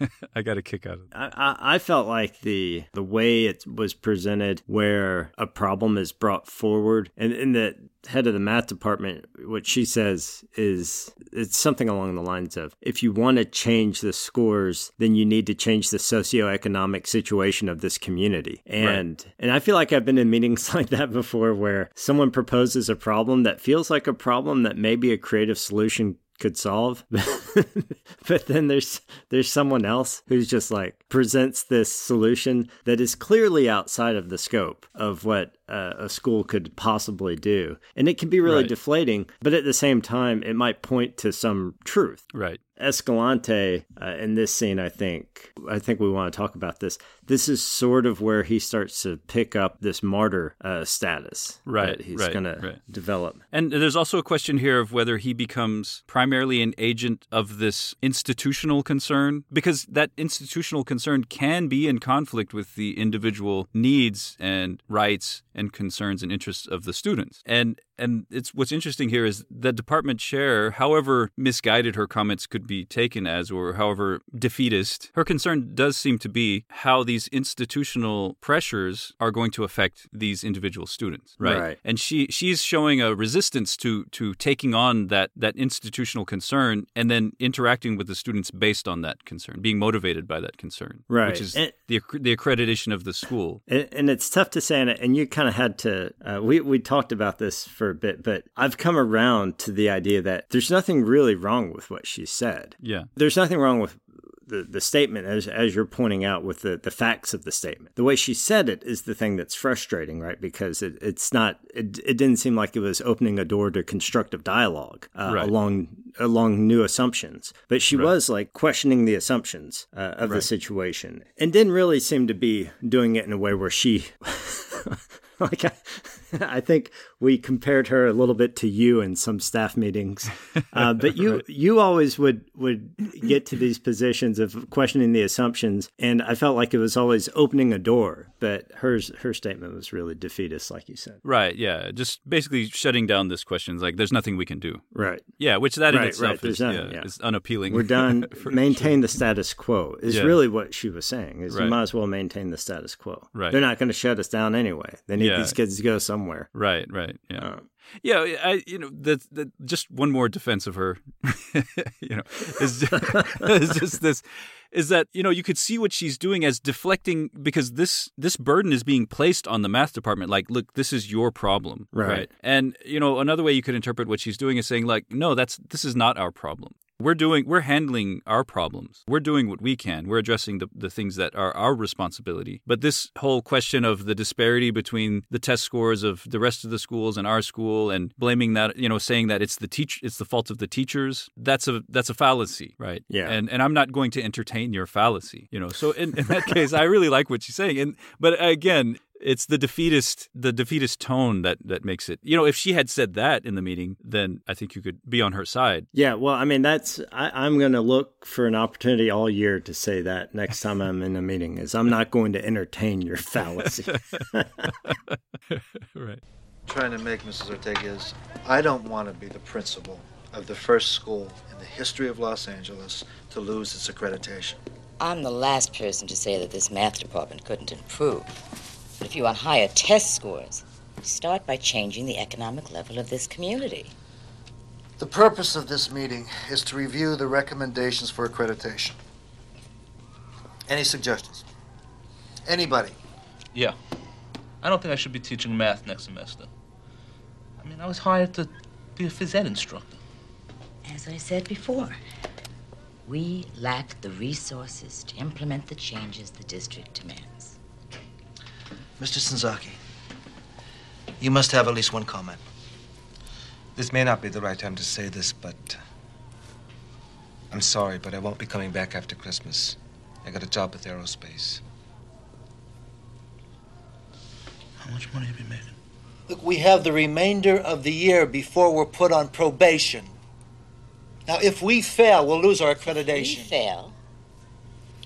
I got a kick out of it. I, I felt like the the way it was presented, where a problem is brought forward, and in the head of the math department, what she says is it's something along the lines of if you want to change the scores, then you need to change the socioeconomic situation of this community. And right. and I feel like I've been in meetings like that before where someone proposes a problem that feels like a problem that maybe a creative solution could solve. But then there's there's someone else who's just like presents this solution that is clearly outside of the scope of what uh, a school could possibly do. And it can be really right. deflating but at the same time it might point to some truth. Right Escalante uh, in this scene, I think, I think we want to talk about this. This is sort of where he starts to pick up this martyr uh, status right, that he's right, going to develop. And there's also a question here of whether he becomes primarily an agent of this institutional concern, because that institutional concern can be in conflict with the individual needs and rights and concerns and interests of the students. And and it's what's interesting here is the department chair, however misguided her comments could be taken as, or however defeatist, her concern does seem to be how these institutional pressures are going to affect these individual students, right? right. And she she's showing a resistance to to taking on that that institutional concern and then interacting with the students based on that concern, being motivated by that concern, right? Which is and, the the accreditation of the school. And, and, it's tough to say, and, you kind of had to. Uh, we we talked about this for for a bit, but I've come around to the idea that there's nothing really wrong with what she said. Yeah. There's nothing wrong with the, the statement as as you're pointing out with the, the facts of the statement. The way she said it is the thing that's frustrating, right? Because it, it's not it, it didn't seem like it was opening a door to constructive dialogue uh, Right. along along new assumptions. But she Right. was like questioning the assumptions uh, of the situation and didn't really seem to be doing it in a way where she like I, I think we compared her a little bit to you in some staff meetings, uh, but you you always would would get to these positions of questioning the assumptions, and I felt like it was always opening a door. But hers her statement was really defeatist, like you said. Right. Yeah. Just basically shutting down this question. Like, there's nothing we can do. Right. Yeah. Which that in Right, itself right, is, there's yeah, yeah. is unappealing. We're done. Maintain the status quo is Yeah. really what she was saying. Is Right. you might as well maintain the status quo. Right. They're not going to shut us down anyway. They need these kids to go somewhere. Right, right, yeah, Uh, yeah. I, you know, that that just one more defense of her, you know, is just, is just this, is that you know you could see what she's doing as deflecting because this this burden is being placed on the math department. Like, look, this is your problem, Right. And you know, another way you could interpret what she's doing is saying like, no, that's this is not our problem. We're doing, we're handling our problems. We're doing what we can. We're addressing the, the things that are our responsibility. But this whole question of the disparity between the test scores of the rest of the schools and our school and blaming that, you know, saying that it's the teach, it's the fault of the teachers. That's a, that's a fallacy, right? Yeah. And, and I'm not going to entertain your fallacy, you know? So in, in that case, I really like what she's saying. And, but again, it's the defeatist the defeatist tone that that makes it you know if she had said that in the meeting then i think you could be on her side Yeah, well, I mean, that's I, I'm going to look for an opportunity all year to say that next time I'm in a meeting. Is I'm not going to entertain your fallacy. right trying to make, Mrs. Ortega, is I don't want to be the principal of the first school in the history of Los Angeles to lose its accreditation. I'm the last person to say that this math department couldn't improve. But if you want higher test scores, start by changing the economic level of this community. The purpose of this meeting is to review the recommendations for accreditation. Any suggestions? Anybody? Yeah. I don't think I should be teaching math next semester. I mean, I was hired to be a phys ed instructor. As I said before, we lack the resources to implement the changes the district demands. Mr. Senzaki, you must have at least one comment. This may not be the right time to say this, but uh, I'm sorry, but I won't be coming back after Christmas. I got a job with aerospace. How much money have you making? Look, we have the remainder of the year before we're put on probation. Now, if we fail, we'll lose our accreditation. If We accreditation. fail.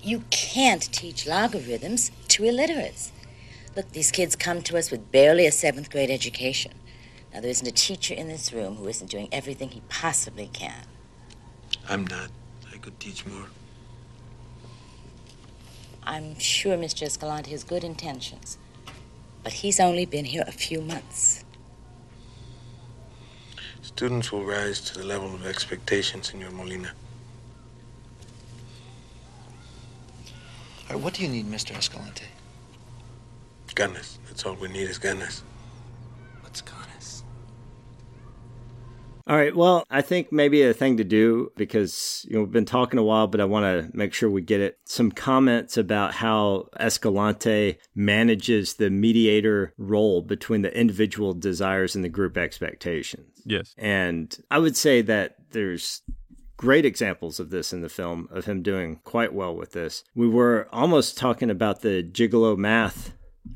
You can't teach logarithms to illiterates. Look, these kids come to us with barely a seventh grade education. Now, there isn't a teacher in this room who isn't doing everything he possibly can. I'm not. I could teach more. I'm sure Mr. Escalante has good intentions, but he's only been here a few months. Students will rise to the level of expectation, Senor Molina. All right, what do you need, Mr. Escalante? Ganas. That's all we need is ganas. What's Ganas? All right. Well, I think maybe a thing to do because you know we've been talking a while, but I want to make sure we get it. Some comments about how Escalante manages the mediator role between the individual desires and the group expectations. yes And I would say that there's great examples of this in the film of him doing quite well with this. We were almost talking about the gigolo math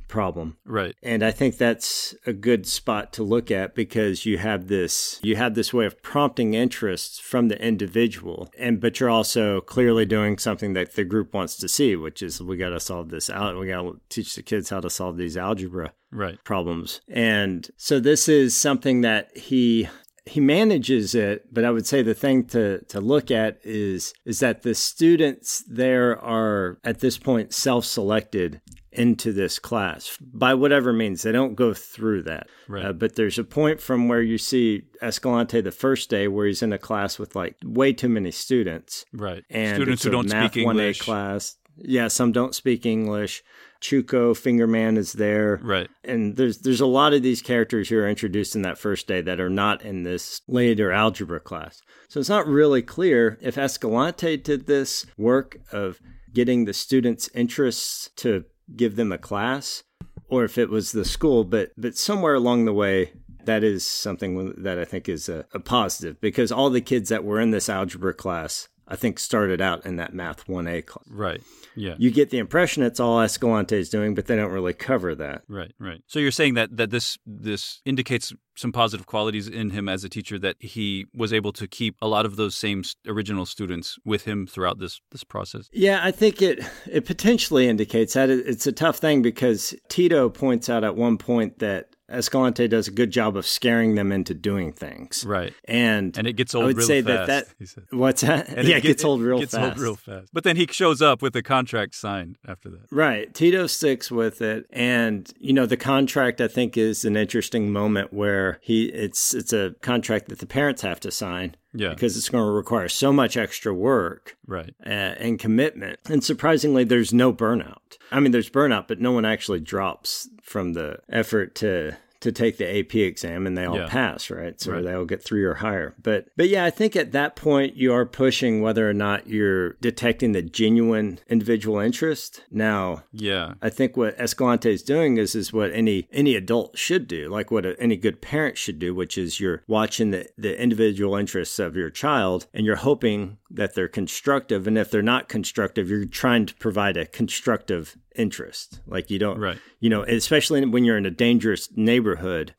problem. right And I think that's a good spot to look at because you have this you have this way of prompting interests from the individual and but you're also clearly doing something that the group wants to see, which is we got to solve this out. We got to teach the kids how to solve these algebra right problems. And so this is something that he he manages it, but I would say the thing to to look at is is that the students there are at this point self-selected into this class by whatever means. They don't go through that. Right. Uh, but there's a point from where you see Escalante the first day where he's in a class with like way too many students. right And students who don't math speak 1A english class. Yeah, some don't speak English. Chuko, Fingerman is there. Right. And there's there's a lot of these characters who are introduced in that first day that are not in this later algebra class. So it's not really clear if Escalante did this work of getting the students' interests to give them a class or if it was the school, but but somewhere along the way that is something that I think is a, a positive because all the kids that were in this algebra class I think started out in that math 1A class. Right. Yeah. You get the impression it's all Escalante is doing, but they don't really cover that. Right, right. So you're saying that that this this indicates some positive qualities in him as a teacher that he was able to keep a lot of those same original students with him throughout this this process. Yeah, I think it it potentially indicates that it's a tough thing because Tito points out at one point that Escalante does a good job of scaring them into doing things. Right. And and it gets old I would real say fast. that that what's that? And yeah, it it gets old real gets fast. old real fast. But then he shows up with a contract signed after that. Right. Tito sticks with it. And you know, the contract I think is an interesting moment where he it's it's a contract that the parents have to sign. Yeah. Because it's going to require so much extra work. Right. Uh, and commitment. And surprisingly, there's no burnout. I mean, there's burnout, but no one actually drops from the effort to to take the AP exam and they all Yeah. pass, right? So Right. they all get three or higher. But but yeah, I think at that point you are pushing whether or not you're detecting the genuine individual interest. Now, Yeah. I think what Escalante is doing is is what any any adult should do, like what a, any good parent should do, which is you're watching the, the individual interests of your child and you're hoping that they're constructive. And if they're not constructive, you're trying to provide a constructive interest. Like you don't, Right. you know, especially when you're in a dangerous neighborhood,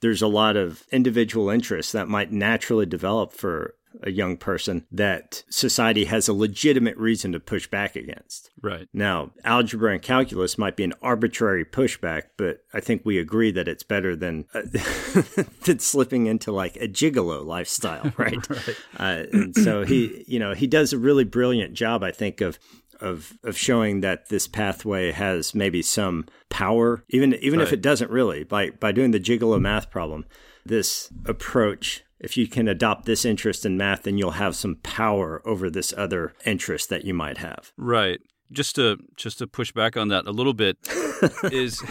there's a lot of individual interests that might naturally develop for a young person that society has a legitimate reason to push back against. Right. Now, algebra and calculus might be an arbitrary pushback, but I think we agree that it's better than uh, than slipping into like a gigolo lifestyle, right? Uh, and so he, you know, he does a really brilliant job, I think, of of of showing that this pathway has maybe some power, even even if it doesn't really. By by doing the gigolo math problem, this approach. If you can adopt this interest in math, then you'll have some power over this other interest that you might have. Right. Just to just to push back on that a little bit is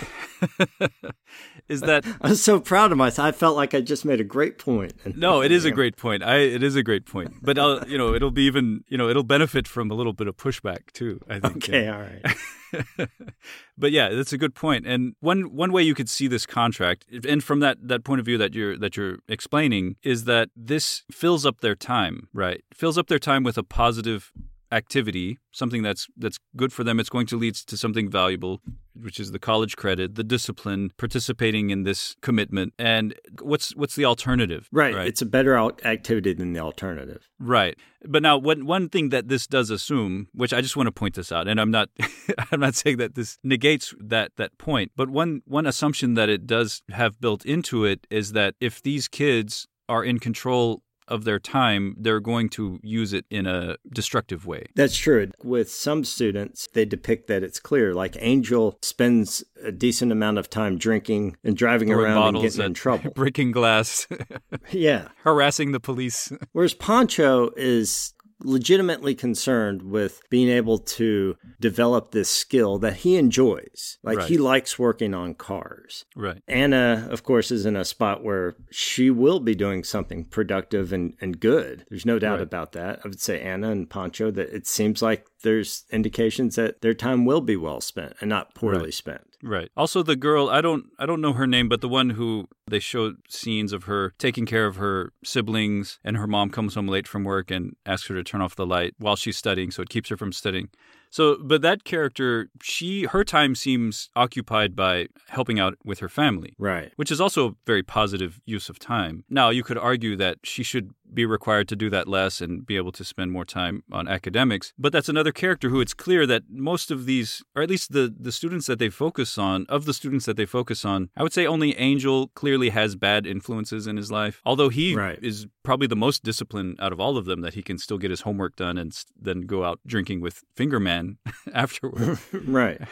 is that I was so proud of myself. I felt like I just made a great point. no, it is a great point. I it is a great point. But I'll, you know, it'll be even, you know, it'll benefit from a little bit of pushback too, I think. Okay, all right. but yeah, that's a good point. And one one way you could see this contract, and from that that point of view that you're that you're explaining, is that this fills up their time, right? Fills up their time with a positive activity, something that's that's good for them. It's going to lead to something valuable, which is the college credit, the discipline, participating in this commitment. And what's what's the alternative? Right. It's a better out- activity than the alternative. Right. But now one one thing that this does assume, which I just want to point this out, and I'm not I'm not saying that this negates that that point, but one one assumption that it does have built into it is that if these kids are in control of their time, they're going to use it in a destructive way. That's true. With some students, they depict that it's clear. Like Angel spends a decent amount of time drinking and driving Throwing around and getting in trouble. breaking glass, yeah. harassing the police. Whereas Pancho is legitimately concerned with being able to develop this skill that he enjoys. Like he likes working on cars. Right. Anna, of course, is in a spot where she will be doing something productive and, and good. There's no doubt Right. about that. I would say Anna and Pancho that it seems like there's indications that their time will be well spent and not poorly Right. spent. Right. Also the girl, I don't I don't know her name, but the one who they show scenes of her taking care of her siblings and her mom comes home late from work and asks her to turn off the light while she's studying so it keeps her from studying. So but that character, she her time seems occupied by helping out with her family. Right. Which is also a very positive use of time. Now, you could argue that she should be required to do that less and be able to spend more time on academics. But that's another character who it's clear that most of these, or at least the, the students that they focus on, of the students that they focus on, I would say only Angel clearly has bad influences in his life. Although he Right. is probably the most disciplined out of all of them, that he can still get his homework done and then go out drinking with Fingerman afterward. right.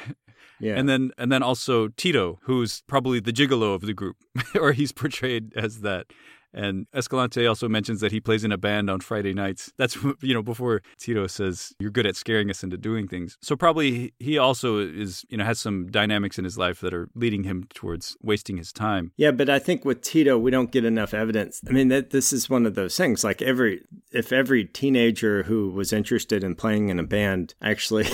Yeah. And then and then also Tito, who's probably the gigolo of the group, or he's portrayed as that. And Escalante also mentions that he plays in a band on Friday nights. That's you know before Tito says you're good at scaring us into doing things. So probably he also is you know has some dynamics in his life that are leading him towards wasting his time. Yeah, but I think with Tito, we don't get enough evidence. I mean, that this is one of those things. Like every if every teenager who was interested in playing in a band actually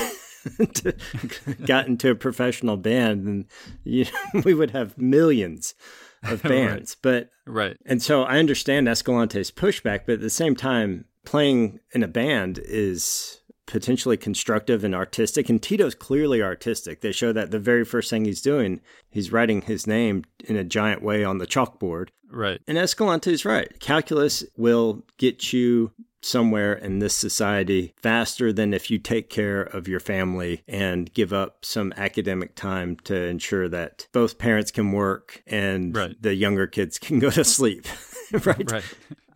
got into a professional band, then you know, we would have millions of bands. right. But right, and so I understand Escalante's pushback, but at the same time, playing in a band is potentially constructive and artistic. And Tito's clearly artistic. They show that the very first thing he's doing, he's writing his name in a giant way on the chalkboard. Right. And Escalante's right. Calculus will get you somewhere in this society faster than if you take care of your family and give up some academic time to ensure that both parents can work and right. the younger kids can go to sleep. right. Right.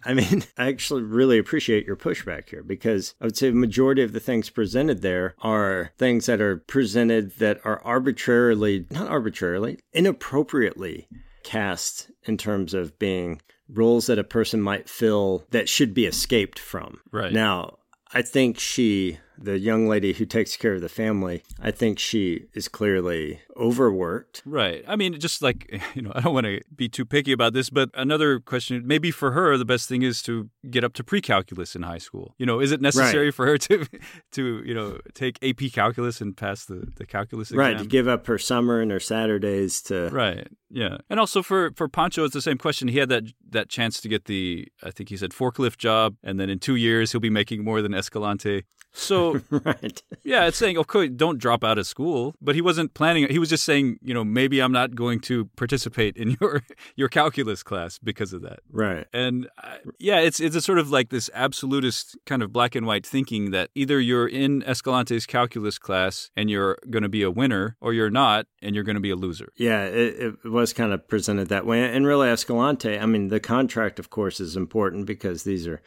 I mean, I actually really appreciate your pushback here because I would say the majority of the things presented there are things that are presented that are arbitrarily, not arbitrarily, inappropriately cast in terms of being roles that a person might fill that should be escaped from. Right. Now, I think she, the young lady who takes care of the family, I think she is clearly overworked. Right. I mean, just like, you know, I don't want to be too picky about this, but another question maybe for her, the best thing is to get up to pre calculus in high school. You know, is it necessary Right. for her to, to, you know, take AP calculus and pass the, the calculus exam? Right, to give up her summer and her Saturdays to Right. Yeah. And also for for Pancho, it's the same question. He had that that chance to get the I think he said forklift job, and then in two years he'll be making more than Escalante. So right. yeah, it's saying okay, don't drop out of school. But he wasn't planning. He was just saying, you know, maybe I'm not going to participate in your your calculus class because of that. Right. And uh, yeah, it's it's a sort of like this absolutist kind of black and white thinking that either you're in Escalante's calculus class and you're going to be a winner, or you're not and you're going to be a loser. Yeah, it, it was kind of presented that way. And really, Escalante, I mean, the contract, of course, is important because these are,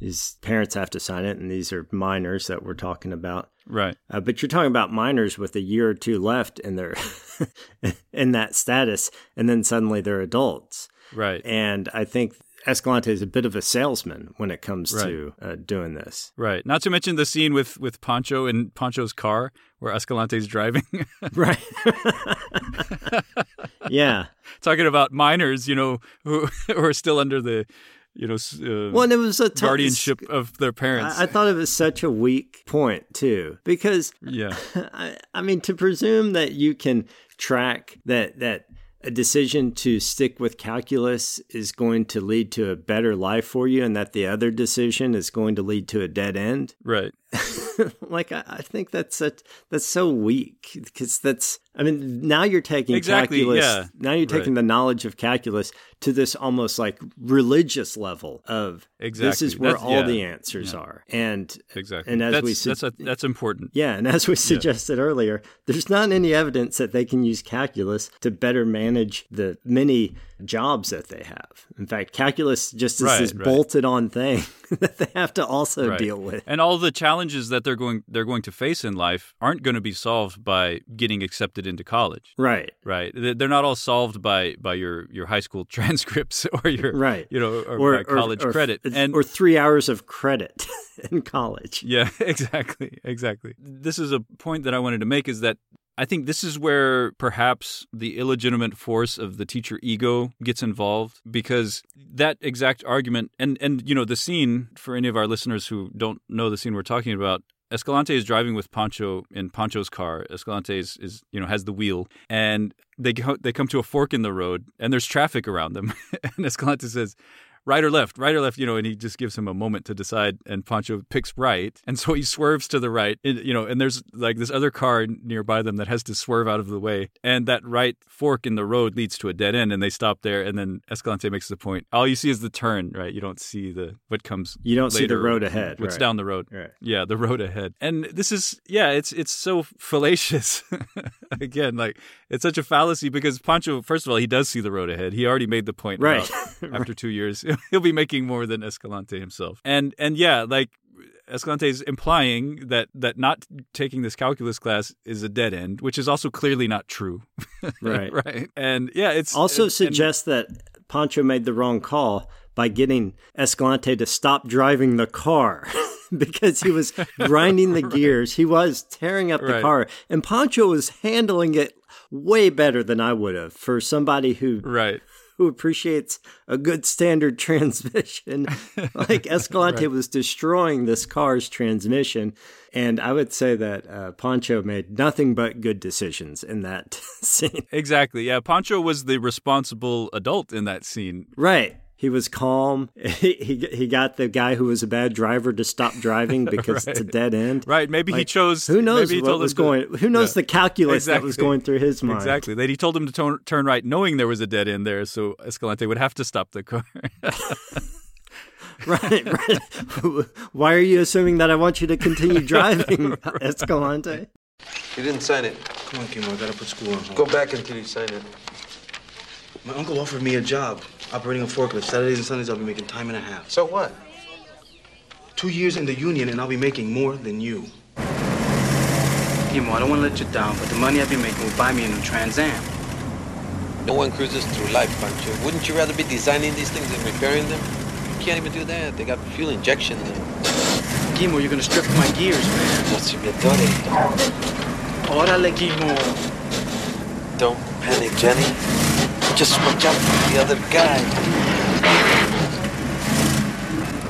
these parents have to sign it, and these are minors that we're talking about. Right. Uh, but you're talking about minors with a year or two left in their, in that status, and then suddenly they're adults. Right. And I think Escalante is a bit of a salesman when it comes Right. to uh, doing this. Right. Not to mention the scene with with Pancho in Pancho's car where Escalante's driving. right. yeah. Talking about minors, you know, who, who are still under the, you know, uh, Well, it was a t- guardianship of their parents. I, I thought it was such a weak point too, because yeah, I, I mean to presume that you can track that that a decision to stick with calculus is going to lead to a better life for you, and that the other decision is going to lead to a dead end. right. like I, I think that's such, that's so weak because that's I mean now you're taking Exactly, calculus yeah. now you're taking Right. the knowledge of calculus to this almost like religious level of this is where That's- all yeah. the answers Yeah. are and Exactly. and as that's, we su- that's a, that's important. yeah, and as we suggested earlier, there's not any evidence that they can use calculus to better manage the many jobs that they have. In fact, calculus just is Right, this right. bolted on thing that they have to also Right. deal with. And all the challenges that they're going they're going to face in life aren't going to be solved by getting accepted into college. Right. Right. They- They're not all solved by by your your high school transcripts or your Right. you know or, by college or- credit. And or three hours of credit in college. Yeah, exactly, exactly. This is a point that I wanted to make is that I think this is where perhaps the illegitimate force of the teacher ego gets involved because that exact argument and and you know the scene for any of our listeners who don't know the scene we're talking about Escalante is driving with Pancho in Pancho's car. Escalante is, is you know has the wheel, and they go, they come to a fork in the road, and there's traffic around them. and Escalante says, "Right or left? Right or left?" You know, and he just gives him a moment to decide. And Pancho picks right, and so he swerves to the right. You know, and there's like this other car nearby them that has to swerve out of the way, and that right fork in the road leads to a dead end, and they stop there. And then Escalante makes the point: all you see is the turn, right? You don't see the what comes. You don't see the road ahead, What's right. down the road? Right. Yeah, the road ahead. And this is yeah, it's it's so fallacious. Again, like it's such a fallacy because Pancho, first of all, he does see the road ahead. He already made the point Right. after two years, he'll be making more than Escalante himself. And and yeah, like Escalante is implying that that not taking this calculus class is a dead end, which is also clearly not true. Right. right. And yeah, it's Also and- suggests that Pancho made the wrong call by getting Escalante to stop driving the car. because he was grinding the gears. He was tearing up the Right. car. And Pancho was handling it way better than I would have for somebody who right who appreciates a good standard transmission. like Escalante Right. was destroying this car's transmission. And I would say that uh, Pancho made nothing but good decisions in that scene. Exactly. Yeah, Pancho was the responsible adult in that scene. Right. He was calm. He, he he got the guy who was a bad driver to stop driving because it's a dead end. Right. Maybe he chose. Who knows maybe he what told was him to- going? Who knows Yeah. the calculus that was going through his mind? Exactly. That he told him to turn, turn right, knowing there was a dead end there, so Escalante would have to stop the car. right, right. Why are you assuming that I want you to continue driving, Escalante? You didn't sign it. Come on, Kimo, I gotta put school on hold. Go back until you sign it. My uncle offered me a job operating a forklift. Saturdays and Sundays, I'll be making time and a half. So what? Two years in the union, and I'll be making more than you. Kimo, I don't want to let you down, but the money I'll be making will buy me a new Trans Am. No one cruises through life, Pancho. Wouldn't you rather be designing these things than repairing them? You can't even do that. They got fuel injection. Kimo, you're gonna strip my gears, man. No se me atore. Órale, Kimo. Don't panic, Jenny. Just watch out for the other guy.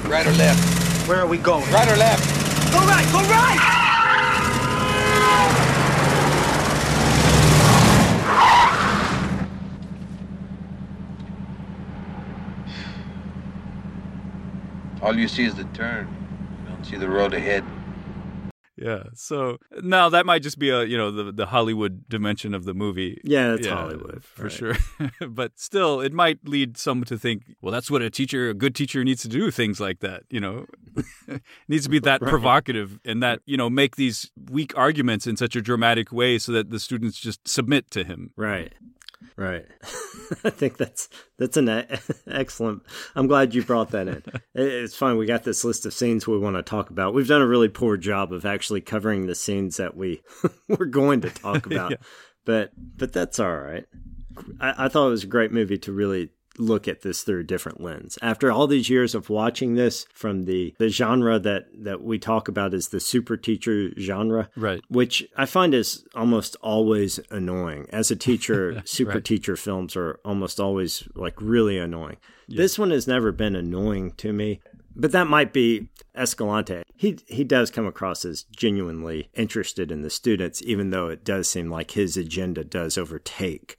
Right or left? Where are we going? Right or left? Go right, go right! All you see is the turn. You don't see the road ahead. Yeah. So now that might just be a you know the the Hollywood dimension of the movie. Yeah, it's Hollywood, for right. sure. but still, it might lead some to think, well, that's what a teacher, a good teacher, needs to do. Things like that. You know, needs to be that Right. provocative and that you know make these weak arguments in such a dramatic way so that the students just submit to him. Right. Right. I think that's that's an excellent. I'm glad you brought that in. It's fine. We got this list of scenes we want to talk about. We've done a really poor job of actually covering the scenes that we we're going to talk about. Yeah. But but that's all right. I, I thought it was a great movie to really look at this through a different lens. After all these years of watching this from the the genre that that we talk about is the super teacher genre, Right. which I find is almost always annoying. As a teacher, super Right. teacher films are almost always like really annoying. This one has never been annoying to me. But that might be Escalante. He he does come across as genuinely interested in the students, even though it does seem like his agenda does overtake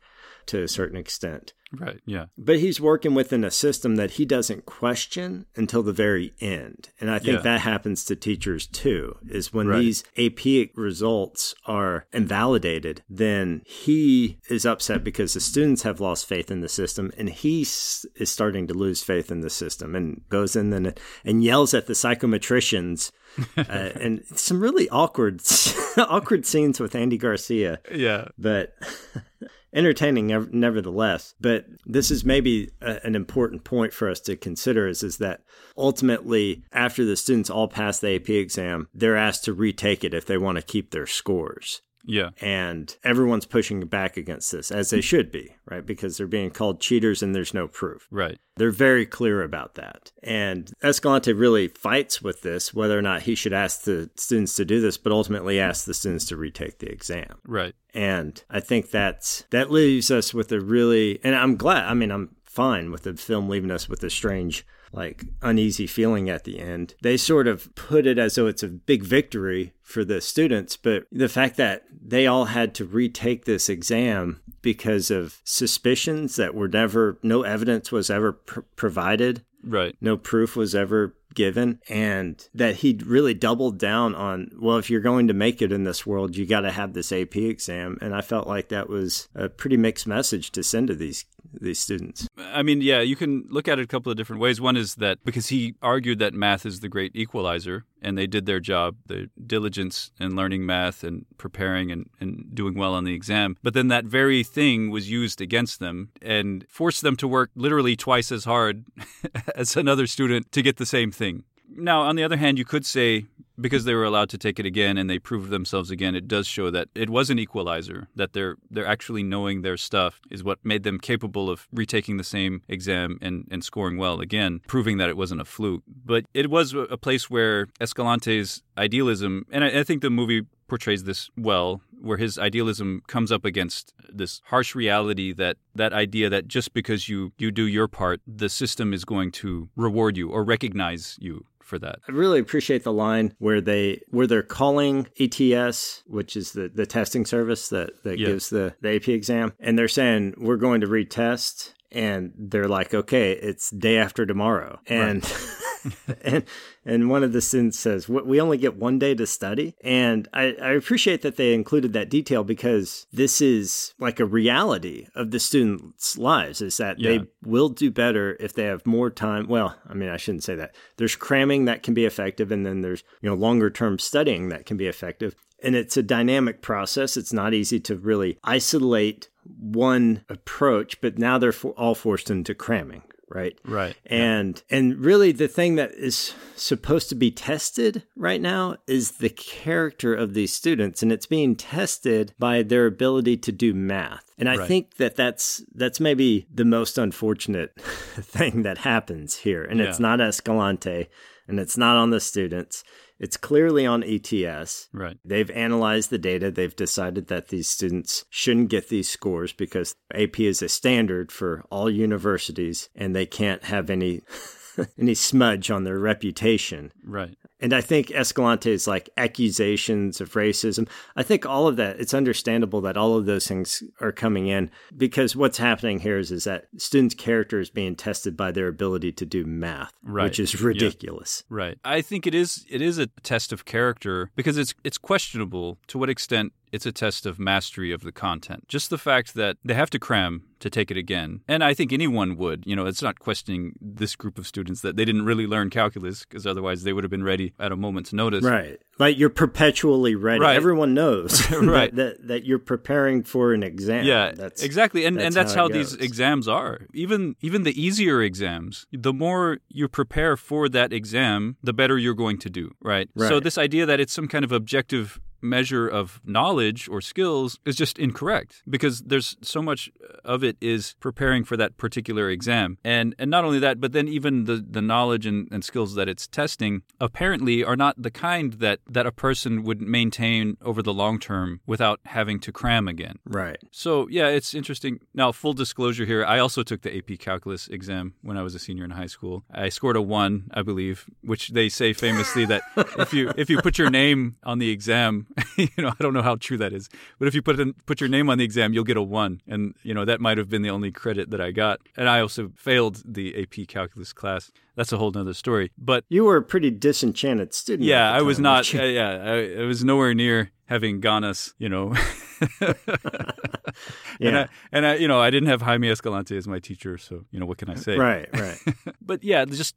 to a certain extent. Right. Yeah. But he's working within a system that he doesn't question until the very end. And I think Yeah. that happens to teachers too, is when Right. these AP results are invalidated, then he is upset because the students have lost faith in the system and he is starting to lose faith in the system and goes in and, and yells at the psychometricians. uh, and some really awkward, awkward scenes with Andy Garcia Yeah. but entertaining nevertheless. But this is maybe a, an important point for us to consider is, is that ultimately, after the students all pass the AP exam, they're asked to retake it if they want to keep their scores. Yeah. And everyone's pushing back against this, as they should be, right? Because they're being called cheaters and there's no proof. Right. They're very clear about that. And Escalante really fights with this, whether or not he should ask the students to do this, but ultimately asks the students to retake the exam. Right. And I think that's that leaves us with a really and I'm glad I mean I'm fine with the film leaving us with a strange like uneasy feeling at the end. They sort of put it as though it's a big victory for the students, but the fact that they all had to retake this exam because of suspicions that were never no evidence was ever pr- provided Right. no proof was ever given and that he really doubled down on well if you're going to make it in this world you got to have this AP exam and I felt like that was a pretty mixed message to send to these these students I mean, yeah, you can look at it a couple of different ways. One is that because he argued that math is the great equalizer, and they did their job, the diligence in learning math and preparing and, and doing well on the exam. But then that very thing was used against them and forced them to work literally twice as hard as another student to get the same thing. Now, on the other hand, you could say because they were allowed to take it again and they proved themselves again, it does show that it was an equalizer. That they're they're actually knowing their stuff is what made them capable of retaking the same exam and, and scoring well again, proving that it wasn't a fluke. But it was a place where Escalante's idealism, and I, I think the movie portrays this well, where his idealism comes up against this harsh reality that that idea that just because you you do your part, the system is going to reward you or recognize you for that. I really appreciate the line where they where they're calling ETS, which is the, the testing service that, that Yeah. gives the, the AP exam, and they're saying we're going to retest and they're like, okay, it's day after tomorrow. And and and one of the students says, "We- only get one day to study. And I, I appreciate that they included that detail because this is like a reality of the students' lives is that Yeah. they will do better if they have more time. Well, I mean, I shouldn't say that. There's cramming that can be effective, and then there's you know longer term studying that can be effective. And it's a dynamic process. It's not easy to really isolate one approach, but now they're for, all forced into cramming, right? Right. And and really the thing that is supposed to be tested right now is the character of these students and it's being tested by their ability to do math. And I Right. think that that's that's maybe the most unfortunate thing that happens here. And it's not Escalante and it's not on the students. It's clearly on ETS. Right. They've analyzed the data. They've decided that these students shouldn't get these scores because AP is a standard for all universities and they can't have any any smudge on their reputation. Right. And I think Escalante's like accusations of racism, I think all of that, it's understandable that all of those things are coming in because what's happening here is, is that students' character is being tested by their ability to do math, Right. which is Yeah. ridiculous. Right. I think it is it is a test of character because it's it's questionable to what extent it's a test of mastery of the content. Just the fact that they have to cram to take it again. And I think anyone would, you know, it's not questioning this group of students that they didn't really learn calculus because otherwise they would have been ready at a moment's notice. Right. Like you're perpetually ready. Right. Everyone knows Right. that, that, that you're preparing for an exam. Yeah, that's, exactly, and and that's how, it these exams are. Even even the easier exams, the more you prepare for that exam, the better you're going to do. Right. So this idea that it's some kind of objective measure of knowledge or skills is just incorrect because there's so much of it is preparing for that particular exam and and not only that but then even the the knowledge and, and skills that it's testing apparently are not the kind that that a person would maintain over the long term without having to cram again Right. so yeah, it's interesting. Now, full disclosure here, I also took the AP Calculus exam when I was a senior in high school. I scored a one, I believe, which they say famously that if you if you put your name on the exam, you know, I don't know how true that is, but if you put in, put your name on the exam, you'll get a one, and you know that might have been the only credit that I got. And I also failed the AP Calculus class. That's a whole nother story. But You were a pretty disenchanted student. yeah, I was not. Uh, yeah, I, I was nowhere near having Ganas, you know. And I, and I, you know, I didn't have Jaime Escalante as my teacher, so you know, what can I say? Right, right. but yeah, just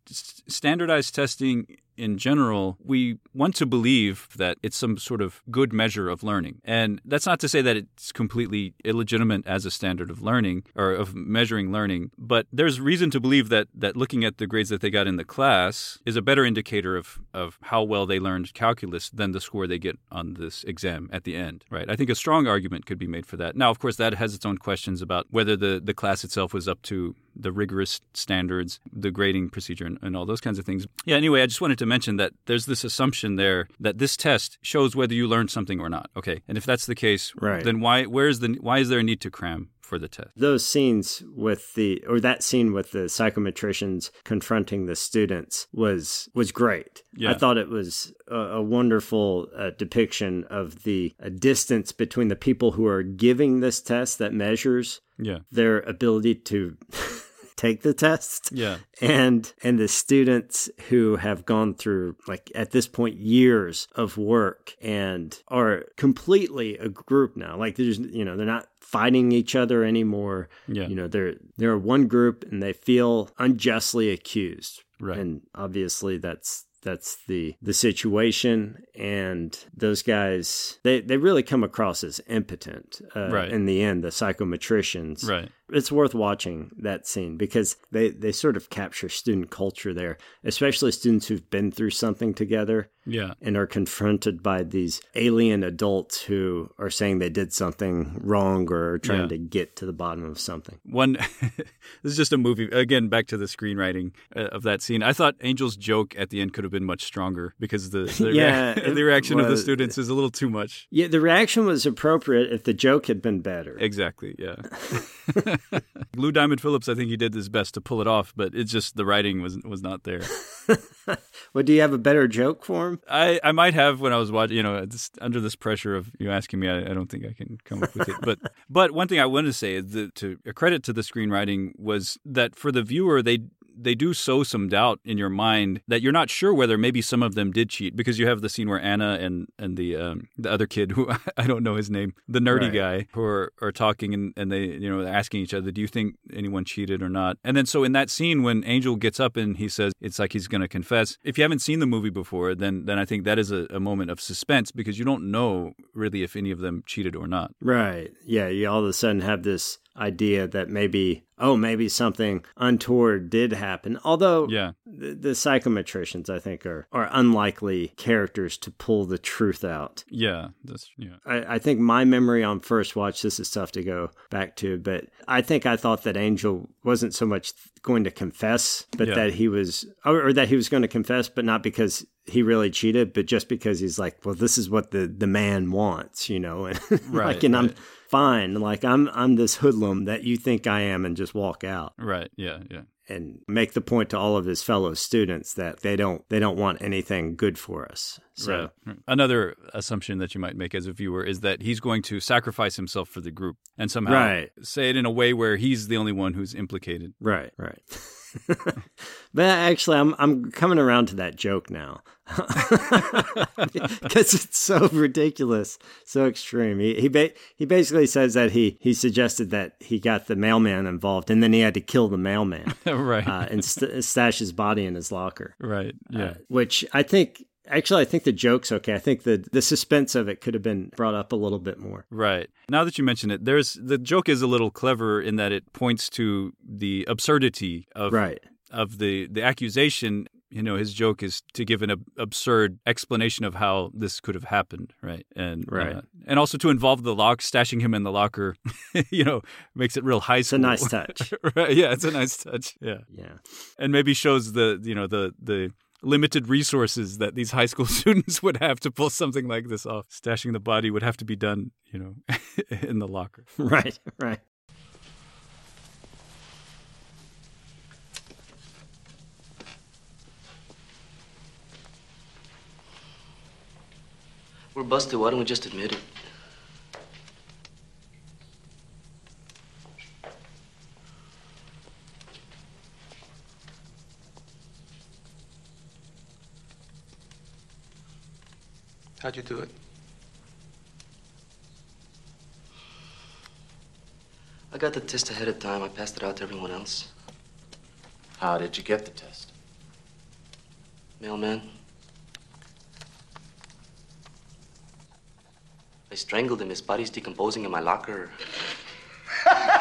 standardized testing in general, we want to believe that it's some sort of good measure of learning. And that's not to say that it's completely illegitimate as a standard of learning or of measuring learning, but there's reason to believe that that looking at the grades that they got in the class is a better indicator of of how well they learned calculus than the score they get on this exam at the end, right? I think a strong argument could be made for that. Now, of course, that has its own questions about whether the the class itself was up to the rigorous standards, the grading procedure, and, and all those kinds of things. Yeah, anyway, I just wanted to mention that there's this assumption there that this test shows whether you learned something or not. Okay, and if that's the case, Right. then why where is the why is there a need to cram for the test? Those scenes with the or that scene with the psychometricians confronting the students was was great. Yeah. I thought it was a, a wonderful uh, depiction of the uh, distance between the people who are giving this test that measures Yeah. their ability to take the test Yeah. and and the students who have gone through like at this point years of work and are completely a group now like there's you know they're not fighting each other anymore Yeah. you know they're they're one group and they feel unjustly accused Right. and obviously that's that's the the situation and those guys they they really come across as impotent uh, Right. in the end the psychometricians Right. It's worth watching that scene because they, they sort of capture student culture there, especially students who've been through something together Yeah. and are confronted by these alien adults who are saying they did something wrong or are trying Yeah. to get to the bottom of something. One, this is just a movie. Again, back to the screenwriting uh, of that scene. I thought Angel's joke at the end could have been much stronger because the the, Yeah, rea- the reaction of the students is a little too much. Yeah, the reaction was appropriate if the joke had been better. Exactly. Yeah. Lou Diamond Phillips, I think he did his best to pull it off, but it's just the writing was was not there. Well, do you have a better joke for him? I, I might have when I was watching, you know, just under this pressure of you asking me, I, I don't think I can come up with it. But but one thing I want to say is that to a credit to the screenwriting was that for the viewer, they they do sow some doubt in your mind that you're not sure whether maybe some of them did cheat because you have the scene where Anna and and the um, the other kid who I don't know his name, the nerdy Right. guy, who are, are talking and, and they you know they're asking each other, do you think anyone cheated or not? And then so in that scene when Angel gets up and he says it's like he's going to confess. If you haven't seen the movie before, then then I think that is a, a moment of suspense because you don't know really if any of them cheated or not. Right. Yeah, you all of a sudden have this idea that maybe, oh, maybe something untoward did happen. Although Yeah. the, the psychometricians, I think, are, are unlikely characters to pull the truth out. Yeah, that's yeah. I, I think my memory on first watch, this is tough to go back to, but I think I thought that Angel wasn't so much going to confess, but Yeah. that he was, or, or that he was going to confess, but not because he really cheated, but just because he's like, well, this is what the, the man wants, you know, and Right, like, and I'm right. Fine, like I'm I'm this hoodlum that you think I am, and just walk out Right. Yeah. Yeah. and make the point to all of his fellow students that they don't they don't want anything good for us. So. Right. right. Another assumption that you might make as a viewer is that he's going to sacrifice himself for the group and somehow Right. say it in a way where he's the only one who's implicated. Right, right. but actually, I'm I'm coming around to that joke now because it's so ridiculous, so extreme. He he, ba- he basically says that he he suggested that he got the mailman involved, and then he had to kill the mailman, right. uh, and st- stash his body in his locker. Right. Yeah. Uh, which I think. Actually, I think the joke's okay. I think the the suspense of it could have been brought up a little bit more. Right. Now that you mention it, there's the joke is a little clever in that it points to the absurdity of Right. of the the accusation. You know, his joke is to give an ab- absurd explanation of how this could have happened, right? And Right. uh, and also to involve the lock, stashing him in the locker. you know, makes it real high school. It's a nice touch. right? Yeah, it's a nice touch. Yeah, Yeah. and maybe shows the you know the the limited resources that these high school students would have to pull something like this off. Stashing the body would have to be done, you know, in the locker. Right. Right. We're busted. Why don't we just admit it? How'd you do it? I got the test ahead of time. I passed it out to everyone else. How did you get the test? Mailman. I strangled him. His body's decomposing in my locker.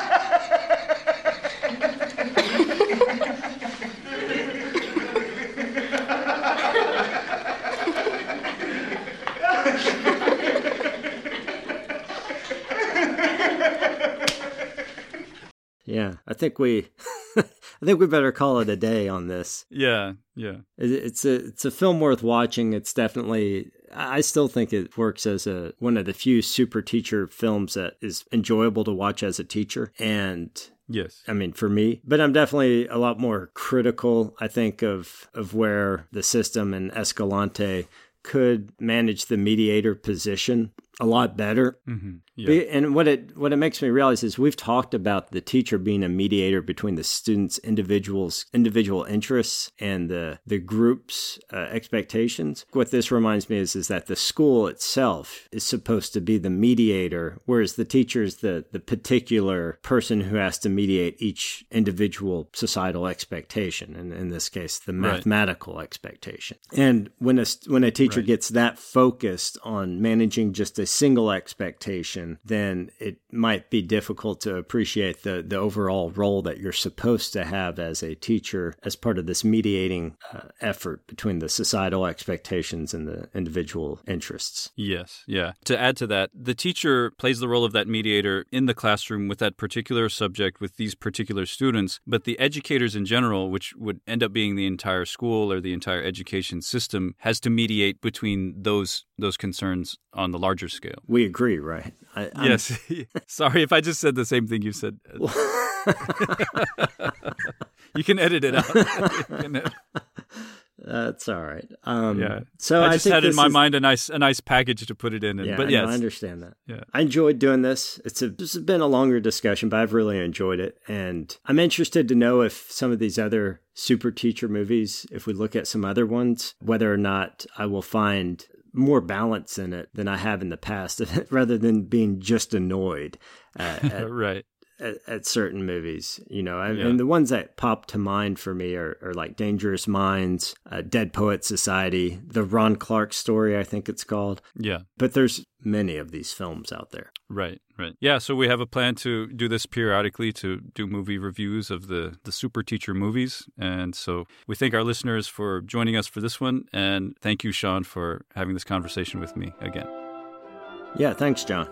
Yeah, I think we, I think we better call it a day on this. Yeah, yeah. It- It's a it's a film worth watching. It's definitely. I still think it works as a one of the few super teacher films that is enjoyable to watch as a teacher. And Yes. I mean, for me, but I'm definitely a lot more critical. I think of of where the system and Escalante could manage the mediator position a lot better. Mhm, yeah. And what it what it makes me realize is we've talked about the teacher being a mediator between the students' individuals individual interests and the the group's uh, expectations. What this reminds me is is that the school itself is supposed to be the mediator, whereas the teacher is the the particular person who has to mediate each individual societal expectation, and in this case, the Right. mathematical expectation. And when a when a teacher Right. gets that focused on managing just a single expectation, then it might be difficult to appreciate the, the overall role that you're supposed to have as a teacher as part of this mediating uh, effort between the societal expectations and the individual interests. Yes, yeah. To add to that, the teacher plays the role of that mediator in the classroom with that particular subject with these particular students, but the educators in general, which would end up being the entire school or the entire education system, has to mediate between those those concerns on the larger scale. We agree, right? I, yes. Sorry if I just said the same thing you said. you can edit it out. That's all right. Um, yeah. So I just I had in my is... mind a nice a nice package to put it in. And, yeah, but yes, no, I understand that. Yeah. I enjoyed doing this. It's a this has been a longer discussion, but I've really enjoyed it, and I'm interested to know if some of these other super teacher movies, if we look at some other ones, whether or not I will find more balance in it than I have in the past, rather than being just annoyed. Uh, at, right at, at, certain movies, you know, and, yeah. and, the ones that pop to mind for me are, are like Dangerous Minds, uh, Dead Poet Society, the Ron Clark story, I think it's called. Yeah. But there's many of these films out there. Right, right. Yeah, so we have a plan to do this periodically to do movie reviews of the, the super teacher movies. And so we thank our listeners for joining us for this one. And thank you, Sean, for having this conversation with me again. Yeah, thanks, John.